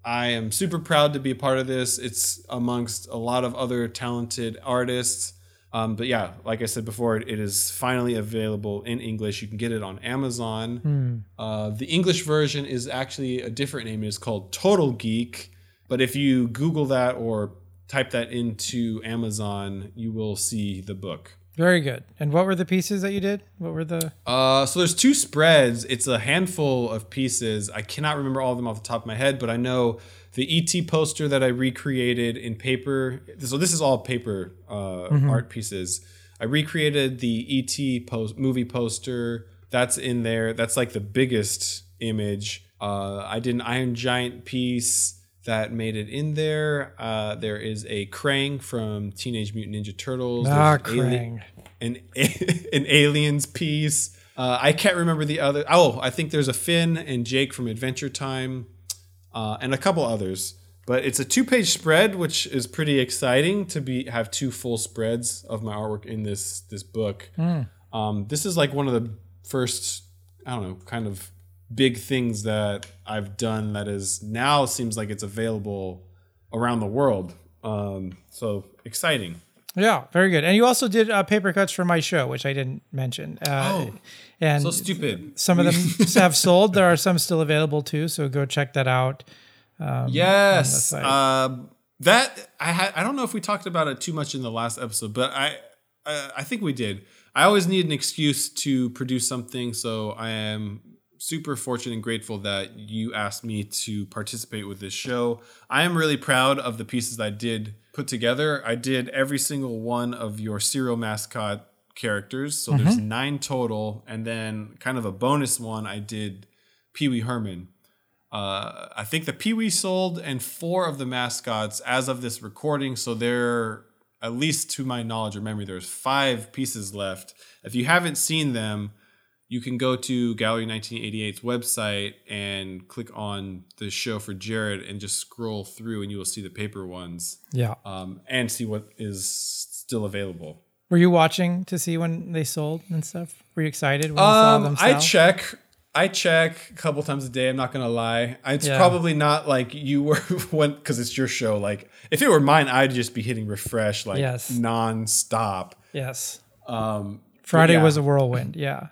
I am super proud to be a part of this. It's amongst a lot of other talented artists. Um, but yeah, like I said before, it is finally available in English. You can get it on Amazon. Uh, the English version is actually a different name. It's called Total Geek. But if you Google that or type that into Amazon, you will see the book. Very good. And what were the pieces that you did? What were the? Uh, so there's two spreads. It's a handful of pieces. I cannot remember all of them off the top of my head, but I know the ET poster that I recreated in paper. So this is all paper uh, art pieces. I recreated the ET post movie poster. That's in there. That's like the biggest image. Uh, I did an Iron Giant piece that made it in there. Uh, there is a Krang from Teenage Mutant Ninja Turtles. Ah, There's an ali- Krang. an [laughs] an aliens piece. Uh, I can't remember the other. Oh, I think there's a Finn and Jake from Adventure Time, uh, and a couple others. But it's a two-page spread, which is pretty exciting to be have two full spreads of my artwork in this this book. Um, this is like one of the first, I don't know, kind of big things that I've done that is now seems like it's available around the world. Um, so exciting. Yeah, very good. And you also did uh, paper cuts for my show, which I didn't mention. Uh, Oh, and So stupid. some of them [laughs] have sold. There are some still available too. So go check that out. Yes. site. Um, that I had. I don't know if we talked about it too much in the last episode, but I, I, I think we did. I always need an excuse to produce something, so I am super fortunate and grateful that you asked me to participate with this show. I am really proud of the pieces I did put together. I did every single one of your cereal mascot characters, so there's nine total, and then kind of a bonus one. I did Pee Wee Herman. Uh, I think the Pee Wee sold and four of the mascots as of this recording. So there, at least to my knowledge or memory, there's five pieces left. If you haven't seen them, you can go to Gallery 1988's website and click on the show for Jared and just scroll through, and you will see the paper ones Yeah. um, and see what is still available. Were you watching to see when they sold and stuff? Were you excited when you saw them Um, I check. I check a couple times a day. I'm not gonna lie. It's Yeah. probably not like you were [laughs] when because it's your show. Like if it were mine, I'd just be hitting refresh like Yes. nonstop. yes. Um, Friday yeah. was a whirlwind. Yeah.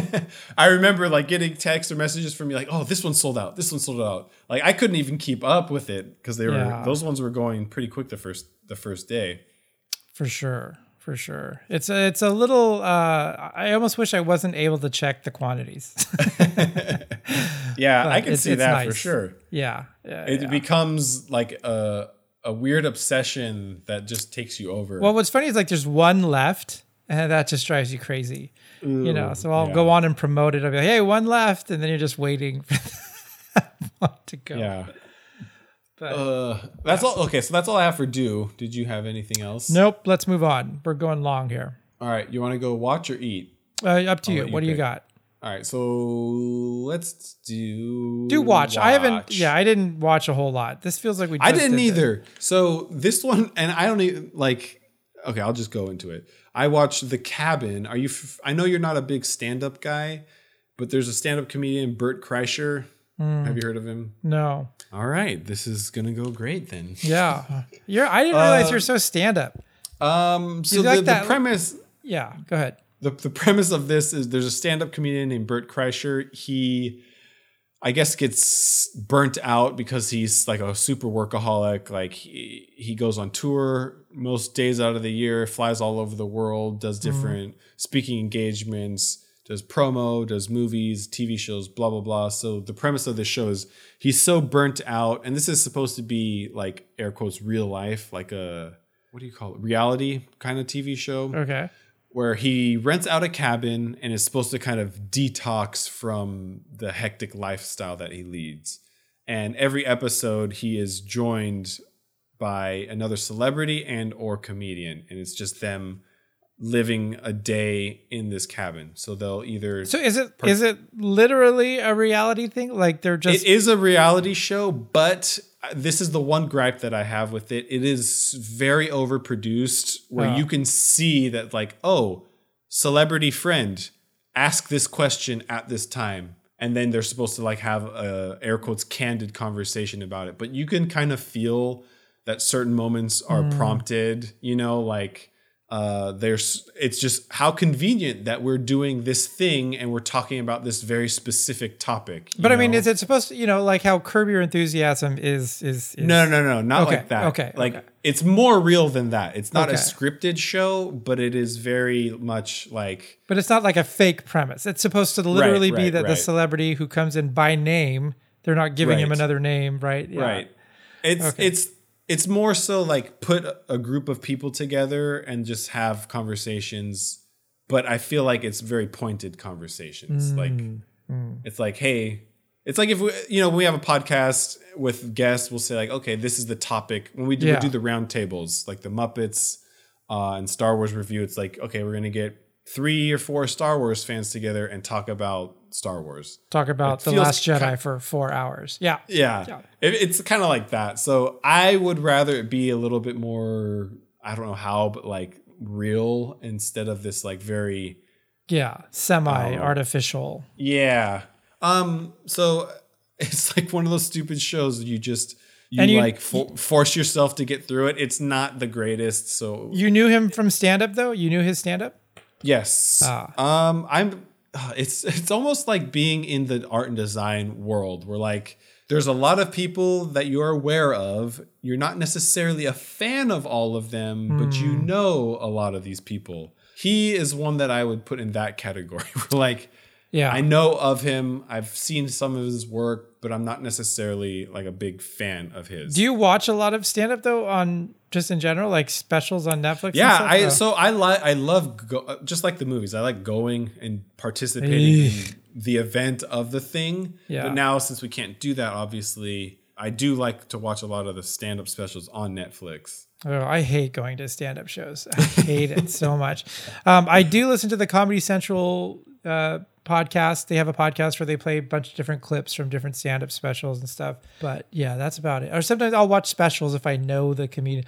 [laughs] I remember like getting texts or messages from you like, "Oh, this one sold out. This one sold out." Like I couldn't even keep up with it because they were Yeah. those ones were going pretty quick the first the first day. For sure. For sure. It's a, it's a little uh I almost wish I wasn't able to check the quantities. [laughs] Yeah, [laughs] I can see that for sure. yeah. Yeah. It yeah. becomes like a a weird obsession that just takes you over. Well, what's funny is like there's one left, and [laughs] that just drives you crazy. you know, so I'll yeah. go on and promote it. I'll be like, hey, one left, and then you're just waiting for [laughs] that one to go. yeah. But Uh, that's all. Okay, so that's all I have for do. Did you have anything else? nope. Let's move on. We're going long here. All right, you want to go watch or eat? Uh, up to you. let you What do you got? All right, so let's do Do watch. I haven't. Yeah, I didn't watch a whole lot. This feels like we. I didn't did this. either. So this one, and I don't even like. Okay, I'll just go into it. I watched The Cabin. Are you? F- I know you're not a big stand-up guy, but there's a stand-up comedian, Bert Kreischer. Hmm. Have you heard of him? No. All right, this is gonna go great then. Yeah. [laughs] You're. I didn't realize Uh, you're so stand up. Um, so the, like the premise Yeah. Go ahead. the, the premise of this is there's a stand-up comedian named Bert Kreischer. He I guess gets burnt out because he's like a super workaholic. Like he, he goes on tour most days out of the year, flies all over the world, does mm-hmm. different speaking engagements, does promo, does movies, TV shows, blah blah blah. So the premise of this show is he's so burnt out, and this is supposed to be like air quotes real life, like a what do you call it, reality kind of TV show Okay. Where he rents out a cabin and is supposed to kind of detox from the hectic lifestyle that he leads. And every episode he is joined by another celebrity and or comedian and it's just them living a day in this cabin. So they'll either So is it is it literally a reality thing? Like they're just it is a reality show, but this is the one gripe that I have with it. It is very overproduced, where Oh. you can see that, like, oh, celebrity friend, ask this question at this time. And then they're supposed to like have a air quotes candid conversation about it. But you can kind of feel that certain moments are hmm. prompted, you know, like uh, there's it's just how convenient that we're doing this thing and we're talking about this very specific topic. But I mean, know? is it supposed to, you know, like how Curb Your Enthusiasm is is, is No, no, no, not Okay, like that. okay, like okay. it's more real than that. It's not a scripted show, but it is very much like But it's not like a fake premise. It's supposed to literally be right, that the celebrity who comes in by name, they're not giving him another name, right? Yeah. right. It's Okay. it's it's more so like put a group of people together and just have conversations, but I feel like it's very pointed conversations. Mm, Like it's like, hey, it's like if we you know, we have a podcast with guests, we'll say like, okay, this is the topic. When we do, we do the round tables, like the Muppets uh, and Star Wars review, it's like, okay, we're gonna get three or four Star Wars fans together and talk about Star Wars. Talk about It the Last Jedi ki- for four hours. Yeah. Yeah, Yeah. It, it's kind of like that. So I would rather it be a little bit more. I don't know how, but like real instead of this like very Yeah. Semi artificial. yeah. Um. So [laughs] it's like one of those stupid shows you just you, And you- like fo- force yourself to get through it. It's not the greatest. So You knew him from stand up though? You knew his stand up? Yes. Ah. Um, I'm. Uh, [sighs] It's it's almost like being in the art and design world, where like there's a lot of people that you're aware of. You're not necessarily a fan of all of them, but you Hmm. know a lot of these people. He is one that I would put in that category. [laughs] like Yeah. I know of him. I've seen some of his work, but I'm not necessarily like a big fan of his. Do you watch a lot of stand up though on just in general, like specials on Netflix? Yeah? I Oh. so I like I love go, just like the movies. I like going and participating in the event of the thing. Yeah. But now since we can't do that, obviously, I do like to watch a lot of the stand-up specials on Netflix. Oh, I hate going to stand up shows. I hate it so much. [laughs] Um, I do listen to the Comedy Central uh, podcast. They have a podcast where they play a bunch of different clips from different stand up specials and stuff. But yeah, that's about it. Or sometimes I'll watch specials if I know the comedian.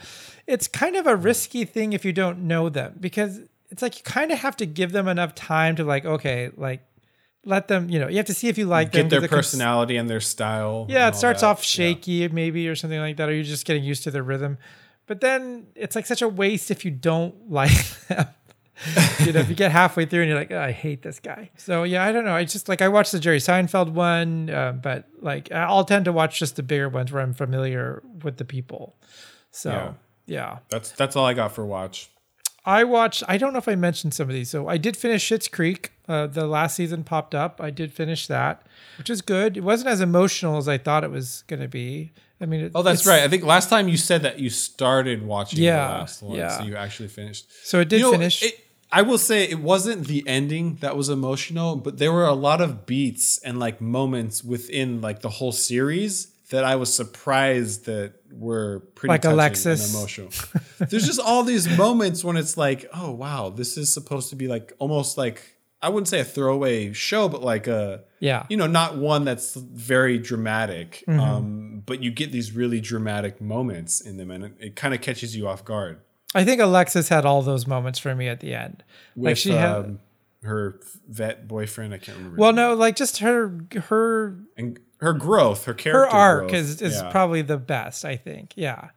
It's kind of a risky thing if you don't know them because it's like you kind of have to give them enough time to, like, okay, like, let them, you know, you have to see if you like them. Get their it can- personality and their style. yeah, it starts that. off Yeah. shaky maybe or something like that, or you're just getting used to the rhythm. But then it's like such a waste if you don't [laughs] like them. You know, if you get halfway through and you're like, oh, I hate this guy. So yeah, I don't know. I just like I watched the Jerry Seinfeld one, uh, but like I'll tend to watch just the bigger ones where I'm familiar with the people. So Yeah. yeah. That's that's all I got for watch. I watched. I don't know if I mentioned some of these. So I did finish Schitt's Creek. Uh, the last season popped up. I did finish that, which is good. It wasn't as emotional as I thought it was going to be. I mean, it, Oh, that's right. I think last time you said that you started watching Yeah, the last one, yeah. so you actually finished. So it did You know, finish. it- I will say it wasn't the ending that was emotional, but there were a lot of beats and like moments within like the whole series that I was surprised that were pretty Like Alexis. and emotional. [laughs] There's just all these moments when it's like, oh wow, this is supposed to be like almost like I wouldn't say a throwaway show, but like a yeah. you know, not one that's very dramatic, Mm-hmm. um, but you get these really dramatic moments in them, and it, it kind of catches you off guard. I think Alexis had all those moments for me at the end. With like she had. um, her vet boyfriend, I can't remember. well, no, like just her her and her growth, her character, her arc growth. is is Yeah. probably the best. I think. Yeah.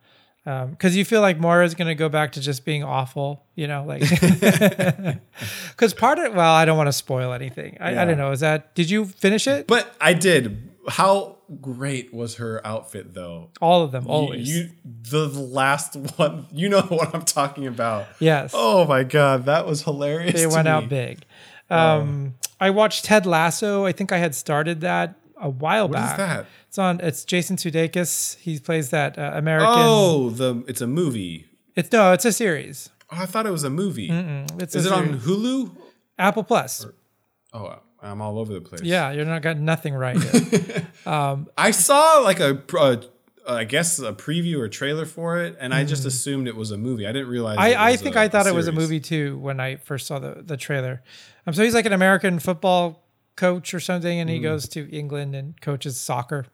Because you feel like Moira's going to go back to just being awful, you know, like [laughs] [laughs] because part of well, I don't want to spoil anything. I, I don't know. Is that did you finish it? But I did. how great was her outfit though? All of them, You- always. You, the last [laughs] one, you know what I'm talking about. yes. Oh my god, that was hilarious. they went out big. Um, I watched Ted Lasso. I think I had started that a while What is back. that? It's on. It's Jason Sudeikis. He plays that uh, American. Oh, the it's a movie. It's no, it's a series. Oh, I thought it was a movie. Is a it on. Hulu? Apple Plus? Oh, I'm all over the place. Yeah, you're not got nothing right. Here. [laughs] Um, I saw like a, I guess a preview or trailer for it, and I just mm. assumed it was a movie. I didn't realize. I, I think a- I thought it was a movie too when I first saw the the trailer. Um, so he's like an American football coach or something, and he mm. goes to England and coaches soccer,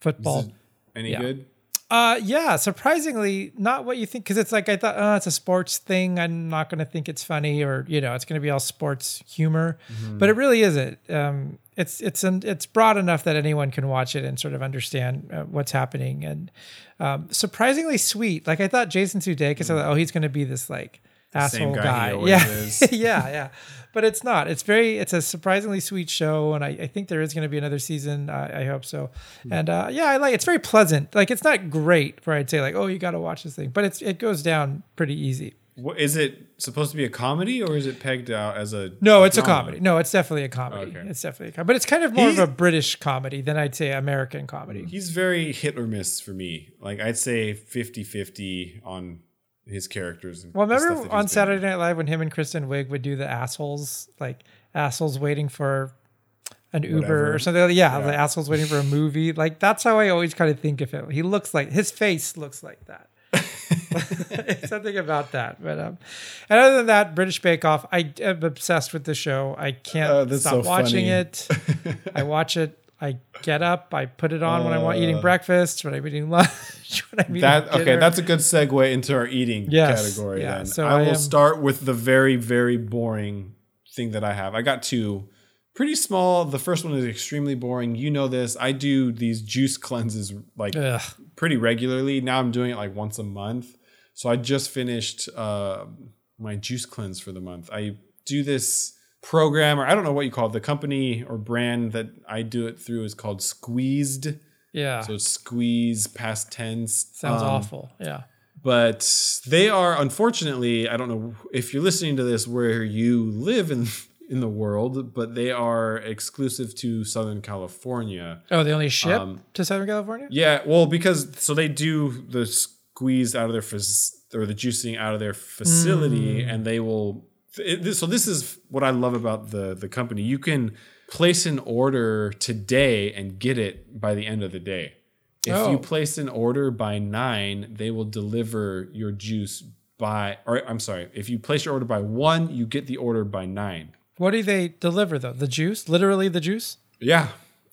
football. Any Yeah. good? Uh, yeah, surprisingly, not what you think, because it's like I thought, oh, it's a sports thing. I'm not going to think it's funny, or you know, it's going to be all sports humor, but it really isn't. Um, it's it's an, it's broad enough that anyone can watch it and sort of understand uh, what's happening, and um, surprisingly sweet. Like I thought, Jason Sudeikis, I thought, oh, he's going to be this like asshole guy guy, [laughs] [laughs] yeah, yeah, yeah. But it's not. It's very. It's a surprisingly sweet show, and I, I think there is going to be another season. I, I hope so. And uh, yeah, I like. It's very pleasant. Like it's not great where I'd say like, oh, you got to watch this thing, but it's it goes down pretty easy. What, is it supposed to be a comedy or is it pegged out as a? No, it's a comedy. No, it's definitely a comedy. Okay. It's definitely a comedy, but it's kind of more He's- of a British comedy than I'd say American comedy. He's very hit or miss for me. Like I'd say 50-50 on his characters. and Well, remember on he's been in. Saturday Night Live when him and Kristen Wiig would do the assholes, like assholes waiting for an Uber Whatever. or something. Yeah, Yeah. the assholes waiting for a movie. Like that's how I always kind of think of him. He looks like his face looks like that. [laughs] [laughs] Something about that. But um, and other than that, British Bake Off, I am obsessed with the show. I can't that's stop so watching funny. it. [laughs] I watch it. I get up. I put it on when I'm eating Uh. breakfast, when I'm eating lunch, [laughs] when I'm eating That okay, that's a good segue into our eating Yes, category. yeah, then so I, I will am- start with the very very boring thing that I have. I got two, pretty small. The first one is extremely boring. You know this. I do these juice [laughs] cleanses like Ugh. pretty regularly. Now I'm doing it like once a month. So I just finished uh, my juice cleanse for the month. I do this program, or I don't know what you call it. The company or brand that I do it through is called Squeezed. Yeah. So squeeze past tense. Sounds Um, awful. Yeah. but they are unfortunately i don't know if you're listening to this where you live in in the world but they are exclusive to southern california Oh, they only ship Um, to Southern California? yeah well because so they do the squeeze out of their or the juicing out of their facility Hmm. and they will it, this- so this is what i love about the the company you can place an order today and get it by the end of the day if Oh. you place an order by nine, they will deliver your juice by, or I'm sorry, if you place your order by one, you get the order by nine. What do they deliver though? The juice? Literally the juice? Yeah.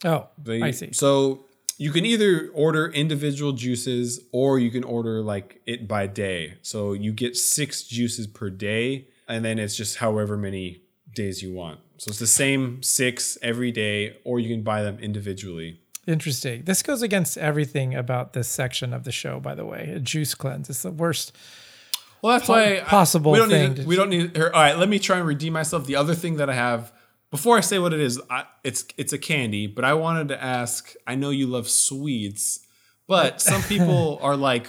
Oh, They, I see. So you can either order individual juices or you can order like it by day. So you get six juices per day, and then it's just however many days you want. So it's the same six every day, or you can buy them individually. Interesting. This goes against everything about this section of the show, by the way. A juice cleanse. It's the worst. Well, that's why I- possible we don't thing Need, to- we don't need. Here, all right, let me try and redeem myself. The other thing that I have before I say what it is, I, it's it's a candy. But I wanted to ask. I know you love sweets, but some [laughs] people are like,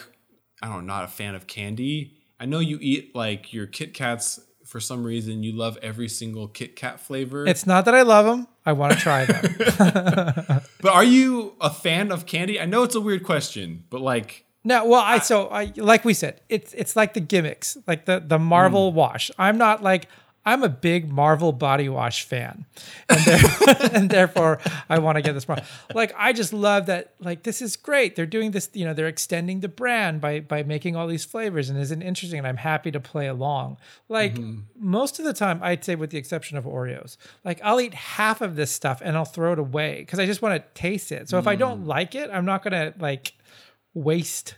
I don't know, not a fan of candy. I know you eat like your Kit Kats for some reason. You love every single Kit Kat flavor. It's not that I love them. I want to try them. [laughs] but are you a fan of candy? I know it's a weird question, but like, no, well, I so I like we said, it's it's like the gimmicks, like the the Marvel Hmm. wash. I'm not like I'm a big Marvel body wash fan, and, there, [laughs] and therefore I want to get this. Mar- Like I just love that. Like this is great. They're doing this. You know, they're extending the brand by by making all these flavors, and isn't interesting. And I'm happy to play along. Like mm-hmm. most of the time, I'd say, with the exception of Oreos, like I'll eat half of this stuff and I'll throw it away because I just want to taste it. So if I don't mm. like it, I'm not gonna like waste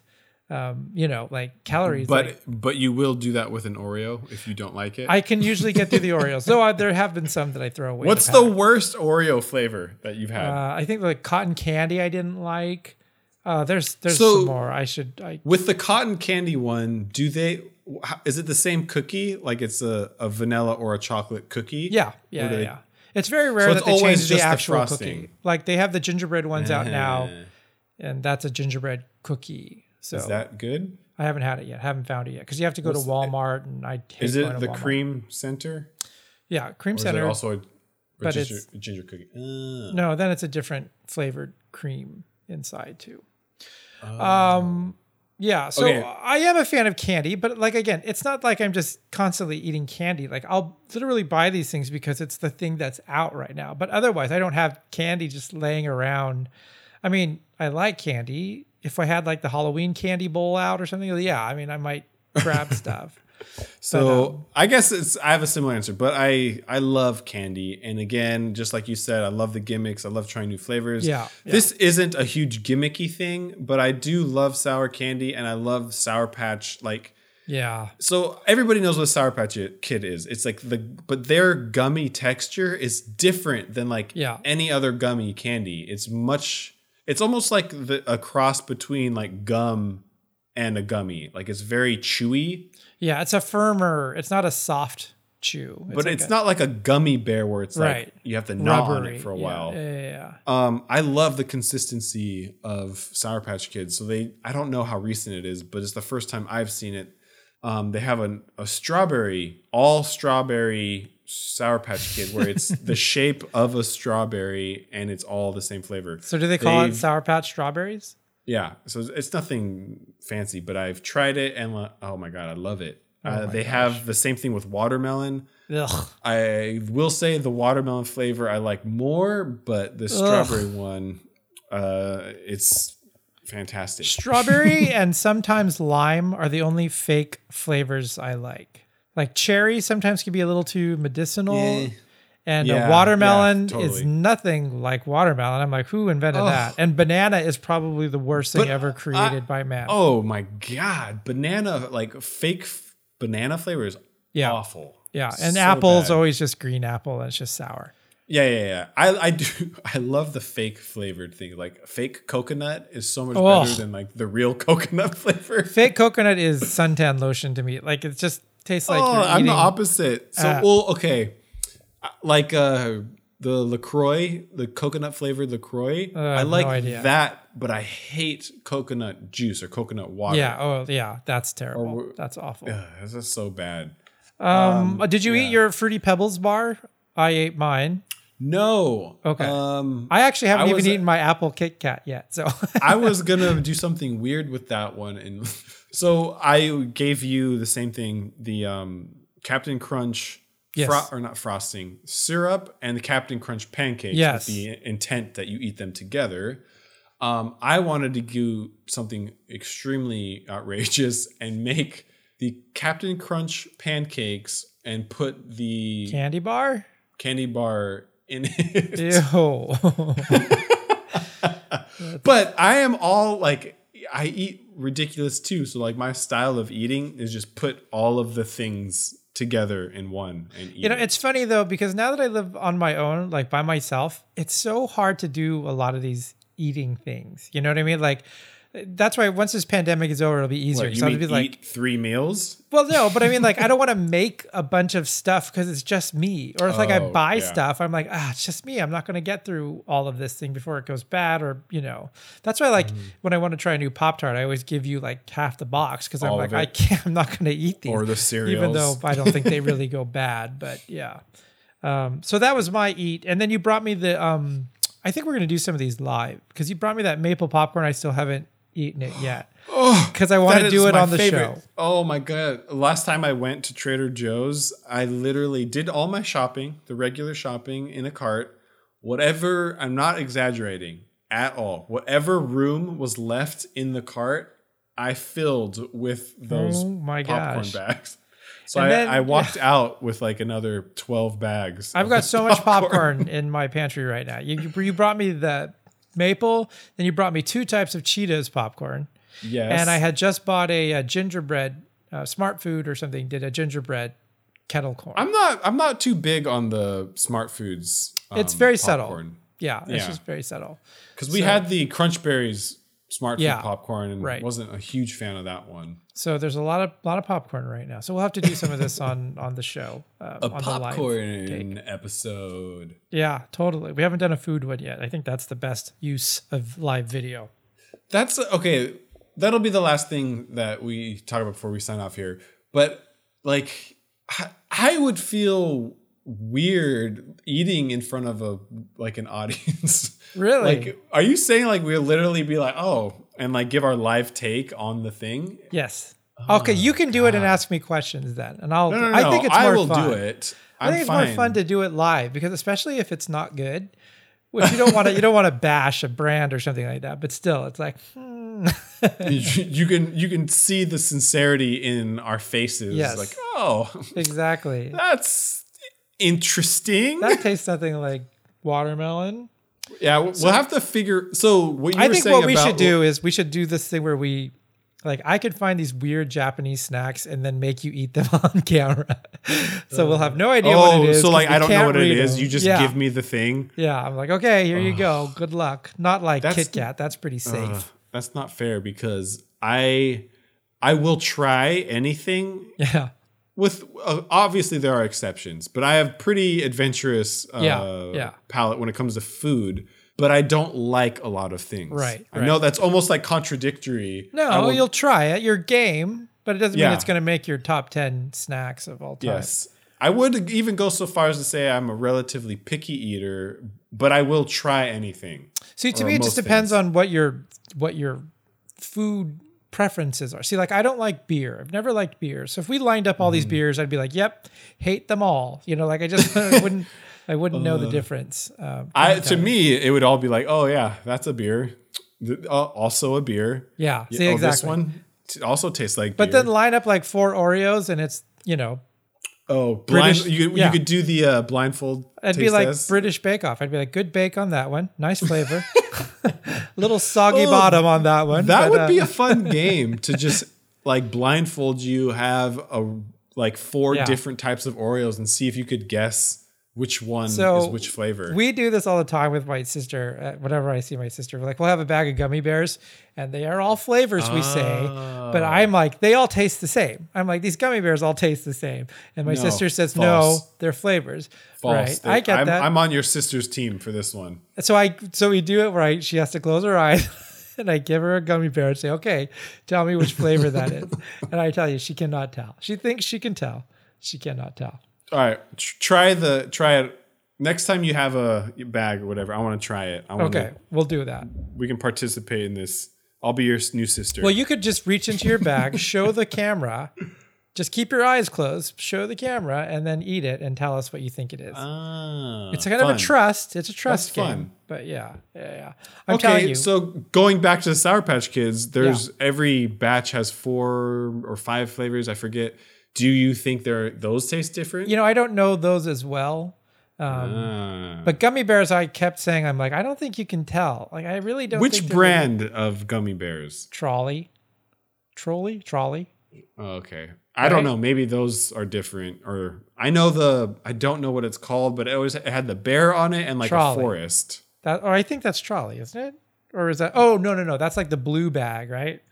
um you know like calories but like, but you will do that with an Oreo if you don't like it. i can usually get through the oreos though I, there have been some that i throw away What's the the worst Oreo flavor that you've had? uh, i think the cotton candy i didn't like uh there's there's So- some more i should i With the cotton candy one, do they? Is it the same cookie? Like it's a, a vanilla or a chocolate cookie? yeah yeah yeah, yeah It's very rare So that it's they change always the just the actual frosting. cookie. Like they have the gingerbread ones out now, Uh, and that's a gingerbread cookie. So Is that good? I haven't had it yet. Haven't found it yet because you have to go to What's- Walmart, and I hate Is it to the Walmart. cream center? Yeah, cream center. it also a, but ginger, it's- ginger cookie? Uh, No, then it's a different flavored cream inside too. Oh. Um, yeah. So Okay. I am a fan of candy, but like again, it's not like I'm just constantly eating candy. Like I'll literally buy these things because it's the thing that's out right now. But otherwise, I don't have candy just laying around. I mean, I like candy. If I had like the Halloween candy bowl out or something, yeah, I mean, I might grab [laughs] stuff. So um, I guess it's I have a similar answer, but I I love candy, and again, just like you said, I love the gimmicks. I love trying new flavors. Yeah, yeah. this isn't a huge gimmicky thing, but I do love sour candy, and I love Sour Patch. Like, Yeah. so everybody knows what Sour Patch Kid is. It's like the but their gummy texture is different than like Yeah. any other gummy candy. It's much. It's almost like the a cross between like gum and a gummy. Like it's very chewy. Yeah. It's a firmer, it's not a soft chew. but like it's a not like a gummy bear where it's Right. like you have to gnaw on it for a Yeah, while. Yeah. yeah, yeah. Um, I love the consistency of Sour Patch Kids. So they, I don't know how recent it is, but it's the first time I've seen it. Um, they have an, a strawberry, all strawberry Sour Patch Kid, where it's the [laughs] shape of a strawberry and it's all the same flavor. So do they call it They've- Sour Patch strawberries? Yeah, so it's nothing fancy, but I've tried it and uh, oh my god, I love it. uh, my they have the same thing with watermelon. Ugh. I will say the watermelon flavor I like more, but the strawberry one, uh, it's fantastic. Strawberry [laughs] and sometimes lime are the only fake flavors I like. Like cherry sometimes can be a little too medicinal. Yeah. And Yeah, a watermelon yeah, totally. is nothing like watermelon. I'm like, who invented that? And banana is probably the worst thing But ever created I- by man. Oh my god, banana like fake f- banana flavor is Yeah. awful. yeah. And So apple's bad. always just green apple and it's just sour. Yeah, yeah, yeah. I, I do. [laughs] I love the fake flavored thing. Like fake coconut is so much Oh. better than like the real [laughs] coconut flavor. Fake coconut is suntan lotion to me. Like it's just tastes like oh, I'm eating. the opposite. So, Uh, well, okay, like uh the Lacroix, the coconut flavored Lacroix. Uh, I like no that, but I hate coconut juice or coconut water. Yeah. Oh, yeah. That's terrible. we're- That's awful. Ugh, this is so bad. Um, did you yeah. eat your fruity pebbles bar? I ate mine. No. Okay. Um, I actually haven't I even was- eaten my apple Kit Kat yet. So I was [laughs] gonna do something weird with that one, and so I gave you the same thing: the um, Captain Crunch, Yes. fro- or not frosting, syrup, and the Captain Crunch pancakes Yes. with the intent that you eat them together. Um, I wanted to do something extremely outrageous [laughs] and make the Captain Crunch pancakes and put the candy bar. candy bar in it. Ew. [laughs] But I am all like I eat ridiculous too. So like my style of eating is just put all of the things together in one and eat. you know, it's funny though because now that I live on my own, like by myself, it's so hard to do a lot of these eating things. You know what I mean? Like that's why once this pandemic is over, it'll be easier. What, you So I'll be like, eat three meals? Well, no, but I mean, like, I don't want to make a bunch of stuff because it's just me. Or if like I Oh, buy yeah. stuff, I'm like, ah, it's just me. I'm not going to get through all of this thing before it goes bad. Or you know, that's why like Mm-hmm. when I want to try a new Pop Tart, I always give you like half the box because I'm like, I can't. I'm not going to eat these. Or the cereal, even though. I don't think they really go [laughs] bad. But yeah, um, so that was my eat, and then you brought me the. Um, I think we're going to do some of these live because you brought me that maple popcorn. I still haven't eaten it yet. Oh, because I want to do it on the favorite. show. Oh my god! Last time I went to Trader Joe's, I literally did all my shopping, the regular shopping in a cart. Whatever, I'm not exaggerating at all. Whatever room was left in the cart, I filled with those Oh my popcorn gosh. bags. So I, then- I [laughs] walked out with like another 12 bags. I've got so much popcorn in my pantry right now. You, you brought me the maple, then you brought me two types of Cheetos popcorn, Yes. and I had just bought a, uh gingerbread, uh, Smart Food or something did a gingerbread kettle corn. I'm not I'm not too big on the smart foods. It's very popcorn. subtle. yeah, it's Yeah. just very subtle. Because we So- had the crunch berries smart Yeah. food popcorn and Right. wasn't a huge fan of that one. So there's a lot of lot of popcorn right now. So we'll have to do some of this [laughs] on on the show. Uh, A on the live popcorn episode. Yeah, totally. We haven't done a food one yet. I think that's the best use of live video. That's okay. That'll be the last thing that we talk about before we sign off here. But like, I, I would feel weird eating in front of a like an [laughs] audience. Really? like, are you saying like we'll literally be like, oh, and like give our live take on the thing? Yes. Okay, you can do it and ask me questions then, and I'll. Oh, No, no, no. I think it's more I will fun. do it. I I'm think it's fine. more fun to do it live because especially if it's not good, which you don't want to you don't want to bash a brand or something like that. But still, it's like hmm. you, you can you can see the sincerity in our faces. Yes. Like, oh, exactly. [laughs] that's interesting. That tastes nothing like watermelon. Yeah, we'll we'll have to figure. So what you I think what we about- should do is we should do this thing where we like I could find these weird Japanese snacks and then make you eat them [laughs] on camera. so we'll have no idea what Oh, it is. so like I don't know what it is. them. You just yeah. give me the thing. Yeah, I'm like, okay, here you go. Good luck. Not like That's- Kit Kat. That's pretty safe. Ugh, that's not fair because I I will try anything. [laughs] yeah. With uh, obviously there are exceptions, but I have pretty adventurous uh, Yeah, yeah. palate when it comes to food. But I don't like a lot of things. Right, I know that's almost like contradictory. No, will- you'll try it. Your game, but it doesn't mean it's going to make your top 10 snacks of all time. Yes. I would even go so far as to say I'm a relatively picky eater, but I will try anything. See, to me, it just depends things. on what your what your food preferences are. See, like I don't like beer. I've never liked beer. So if we lined up all Mm. these beers, I'd be like, "Yep, hate them all." You know, like I just [laughs] I wouldn't I wouldn't know the difference. Um, Uh, I to me it would all be like, oh yeah, that's a beer. Uh, also a beer. yeah. Yeah, See, oh, exactly. This one also tastes like but beer. then line up like four Oreos, and it's you know, oh, blind, British- you, yeah. you could do the uh, blindfold. I'd be like test. British Bake Off. I'd be like, "Good bake on that one, nice flavor." [laughs] [laughs] Little soggy Oh, bottom on that one. That but, would uh, be a [laughs] fun game to just like blindfold you, have a like four Yeah. different types of Oreos, and see if you could guess which one So, is which flavor. We do this all the time with my sister. Uh, whenever I see my sister, we're like, we'll have a bag of gummy bears, and they are all flavors, we say. But Ah. I'm like, they all taste the same. I'm like, these gummy bears all taste the same. And my No, sister says, false. no, they're flavors. False. Right. They- I get I'm, that. I'm on your sister's team for this one. so I, so we do it right. She has to close her eyes. [laughs] And I give her a gummy bear and say, okay, tell me which flavor that is. [laughs] And I tell you, she cannot tell. She thinks she can tell. She cannot tell. All right, try the try it. Next time you have a bag or whatever, I want to try it. I want Okay, we'll do that. we can participate in this. I'll be your new sister. Well, you could just reach into your bag, [laughs] show the camera, just keep your eyes closed, show the camera, and then eat it and tell us what you think it is. ah, it's kind of a trust. It's a trust That's game. fun. But yeah, yeah, yeah. I'm telling Okay, so going back to the Sour Patch Kids, there's every batch has four or five flavors. I forget. Do you think they're those taste different? you know, I don't know those as well. Um, Ah. but gummy bears, I kept saying, I'm like, I don't think you can tell. Like, I really don't. Which think they're really- brand of gummy bears? Trolli, Trolli, Trolli. Oh, okay. I don't know. Maybe those are different. Or I know the. I don't know what it's called, but it always it had the bear on it and like Trolli. a forest. That, or I think that's Trolli, isn't it? Or is that? Oh no, no, no. That's like the blue bag, right?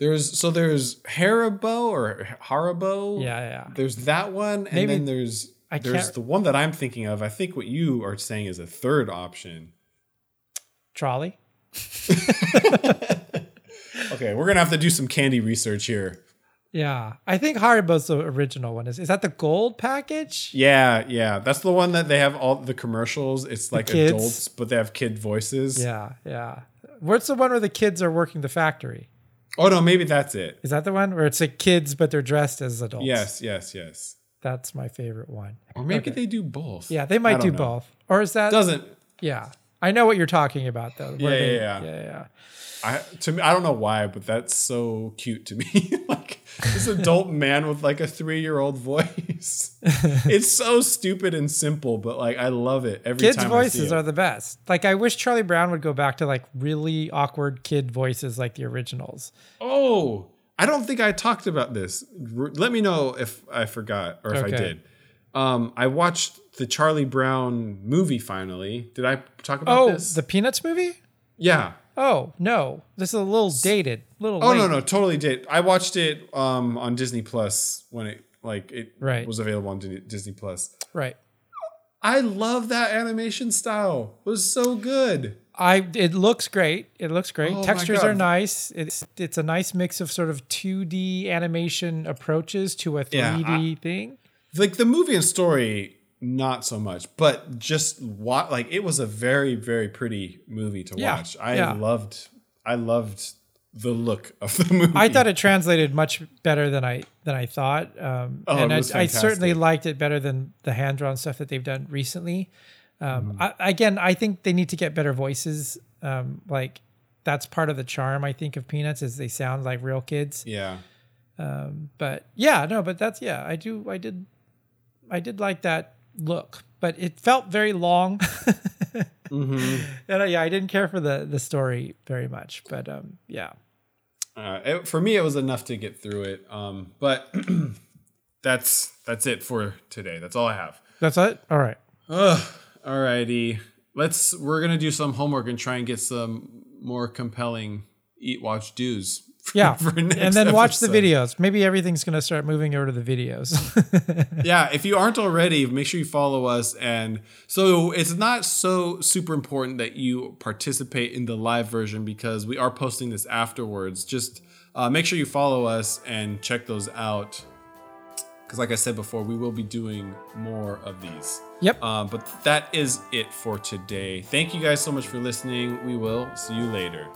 There's so there's Haribo or Haribo. Yeah, yeah. There's that one, and Maybe- then there's I there's the one that I'm thinking of. I think what you are saying is a third option. Trolli. [laughs] Okay, we're gonna have to do some candy research here. Yeah, I think Haribo's the original one. Is is that the gold package? Yeah, yeah, that's the one that they have all the commercials. It's like adults, but they have kid voices. Yeah, yeah. What's the one where the kids are working the factory? Oh no, maybe that's it. Is that the one where it's like kids but they're dressed as adults? Yes, yes, yes. that's my favorite one. Or maybe Okay. they do both. Yeah, they might do know. both. Or is that? Doesn't yeah, I know what you're talking about though. Yeah, they- yeah, yeah. yeah, yeah. I to me I don't know why, but that's so cute to me. [laughs] like this adult man with like a three year old voice. [laughs] it's so stupid and simple, but like I love it every Kids' time. See voices are the best. Like I wish Charlie Brown would go back to like really awkward kid voices like the originals. Oh, I don't think I talked about this. Let me know if I forgot or if I did. Um, I watched the Charlie Brown movie finally. Did I talk about Oh, this? the Peanuts movie? yeah. Oh no, this is a little dated. Little. Oh late. no, no, totally did. I watched it um on Disney Plus when it like it Right. was available on Di- Disney Plus. Right. I love that animation style. It was so good. I it looks great. It looks great. Oh Textures are nice. It's it's a nice mix of sort of 2D animation approaches to a 3D Yeah, thing. Like the movie and story, not so much, but just what like it was a very very pretty movie to Yeah, watch. I yeah. loved I loved the look of the [laughs] movie. I thought it translated much better than I than I thought, um, Oh, and I, I certainly liked it better than the hand drawn stuff that they've done recently. Um, Mm-hmm. I, again, I think they need to get better voices. Um, like that's part of the charm I think of Peanuts is they sound like real kids. yeah. But yeah, no, but that's yeah, I do, I did, I did like that look, but it felt very long. [laughs] Mm-hmm. and uh, yeah, I didn't care for the the story very much, but um, yeah. Uh, it, for me, it was enough to get through it. Um, but [clears throat] that's that's it for today. That's all I have. That's it. All right. Ugh. Alrighty. Let's. We're gonna do some homework and try and get some more compelling eat, watch, do's. For- [laughs] Yeah, for and then watch the videos. Maybe everything's gonna start moving over to the videos. [laughs] yeah, if you aren't already, make sure you follow us. And so it's not so super important that you participate in the live version because we are posting this afterwards. Just uh, make sure you follow us and check those out. Because, like I said before, we will be doing more of these. yep. Um, but that is it for today. Thank you guys so much for listening. We will see you later.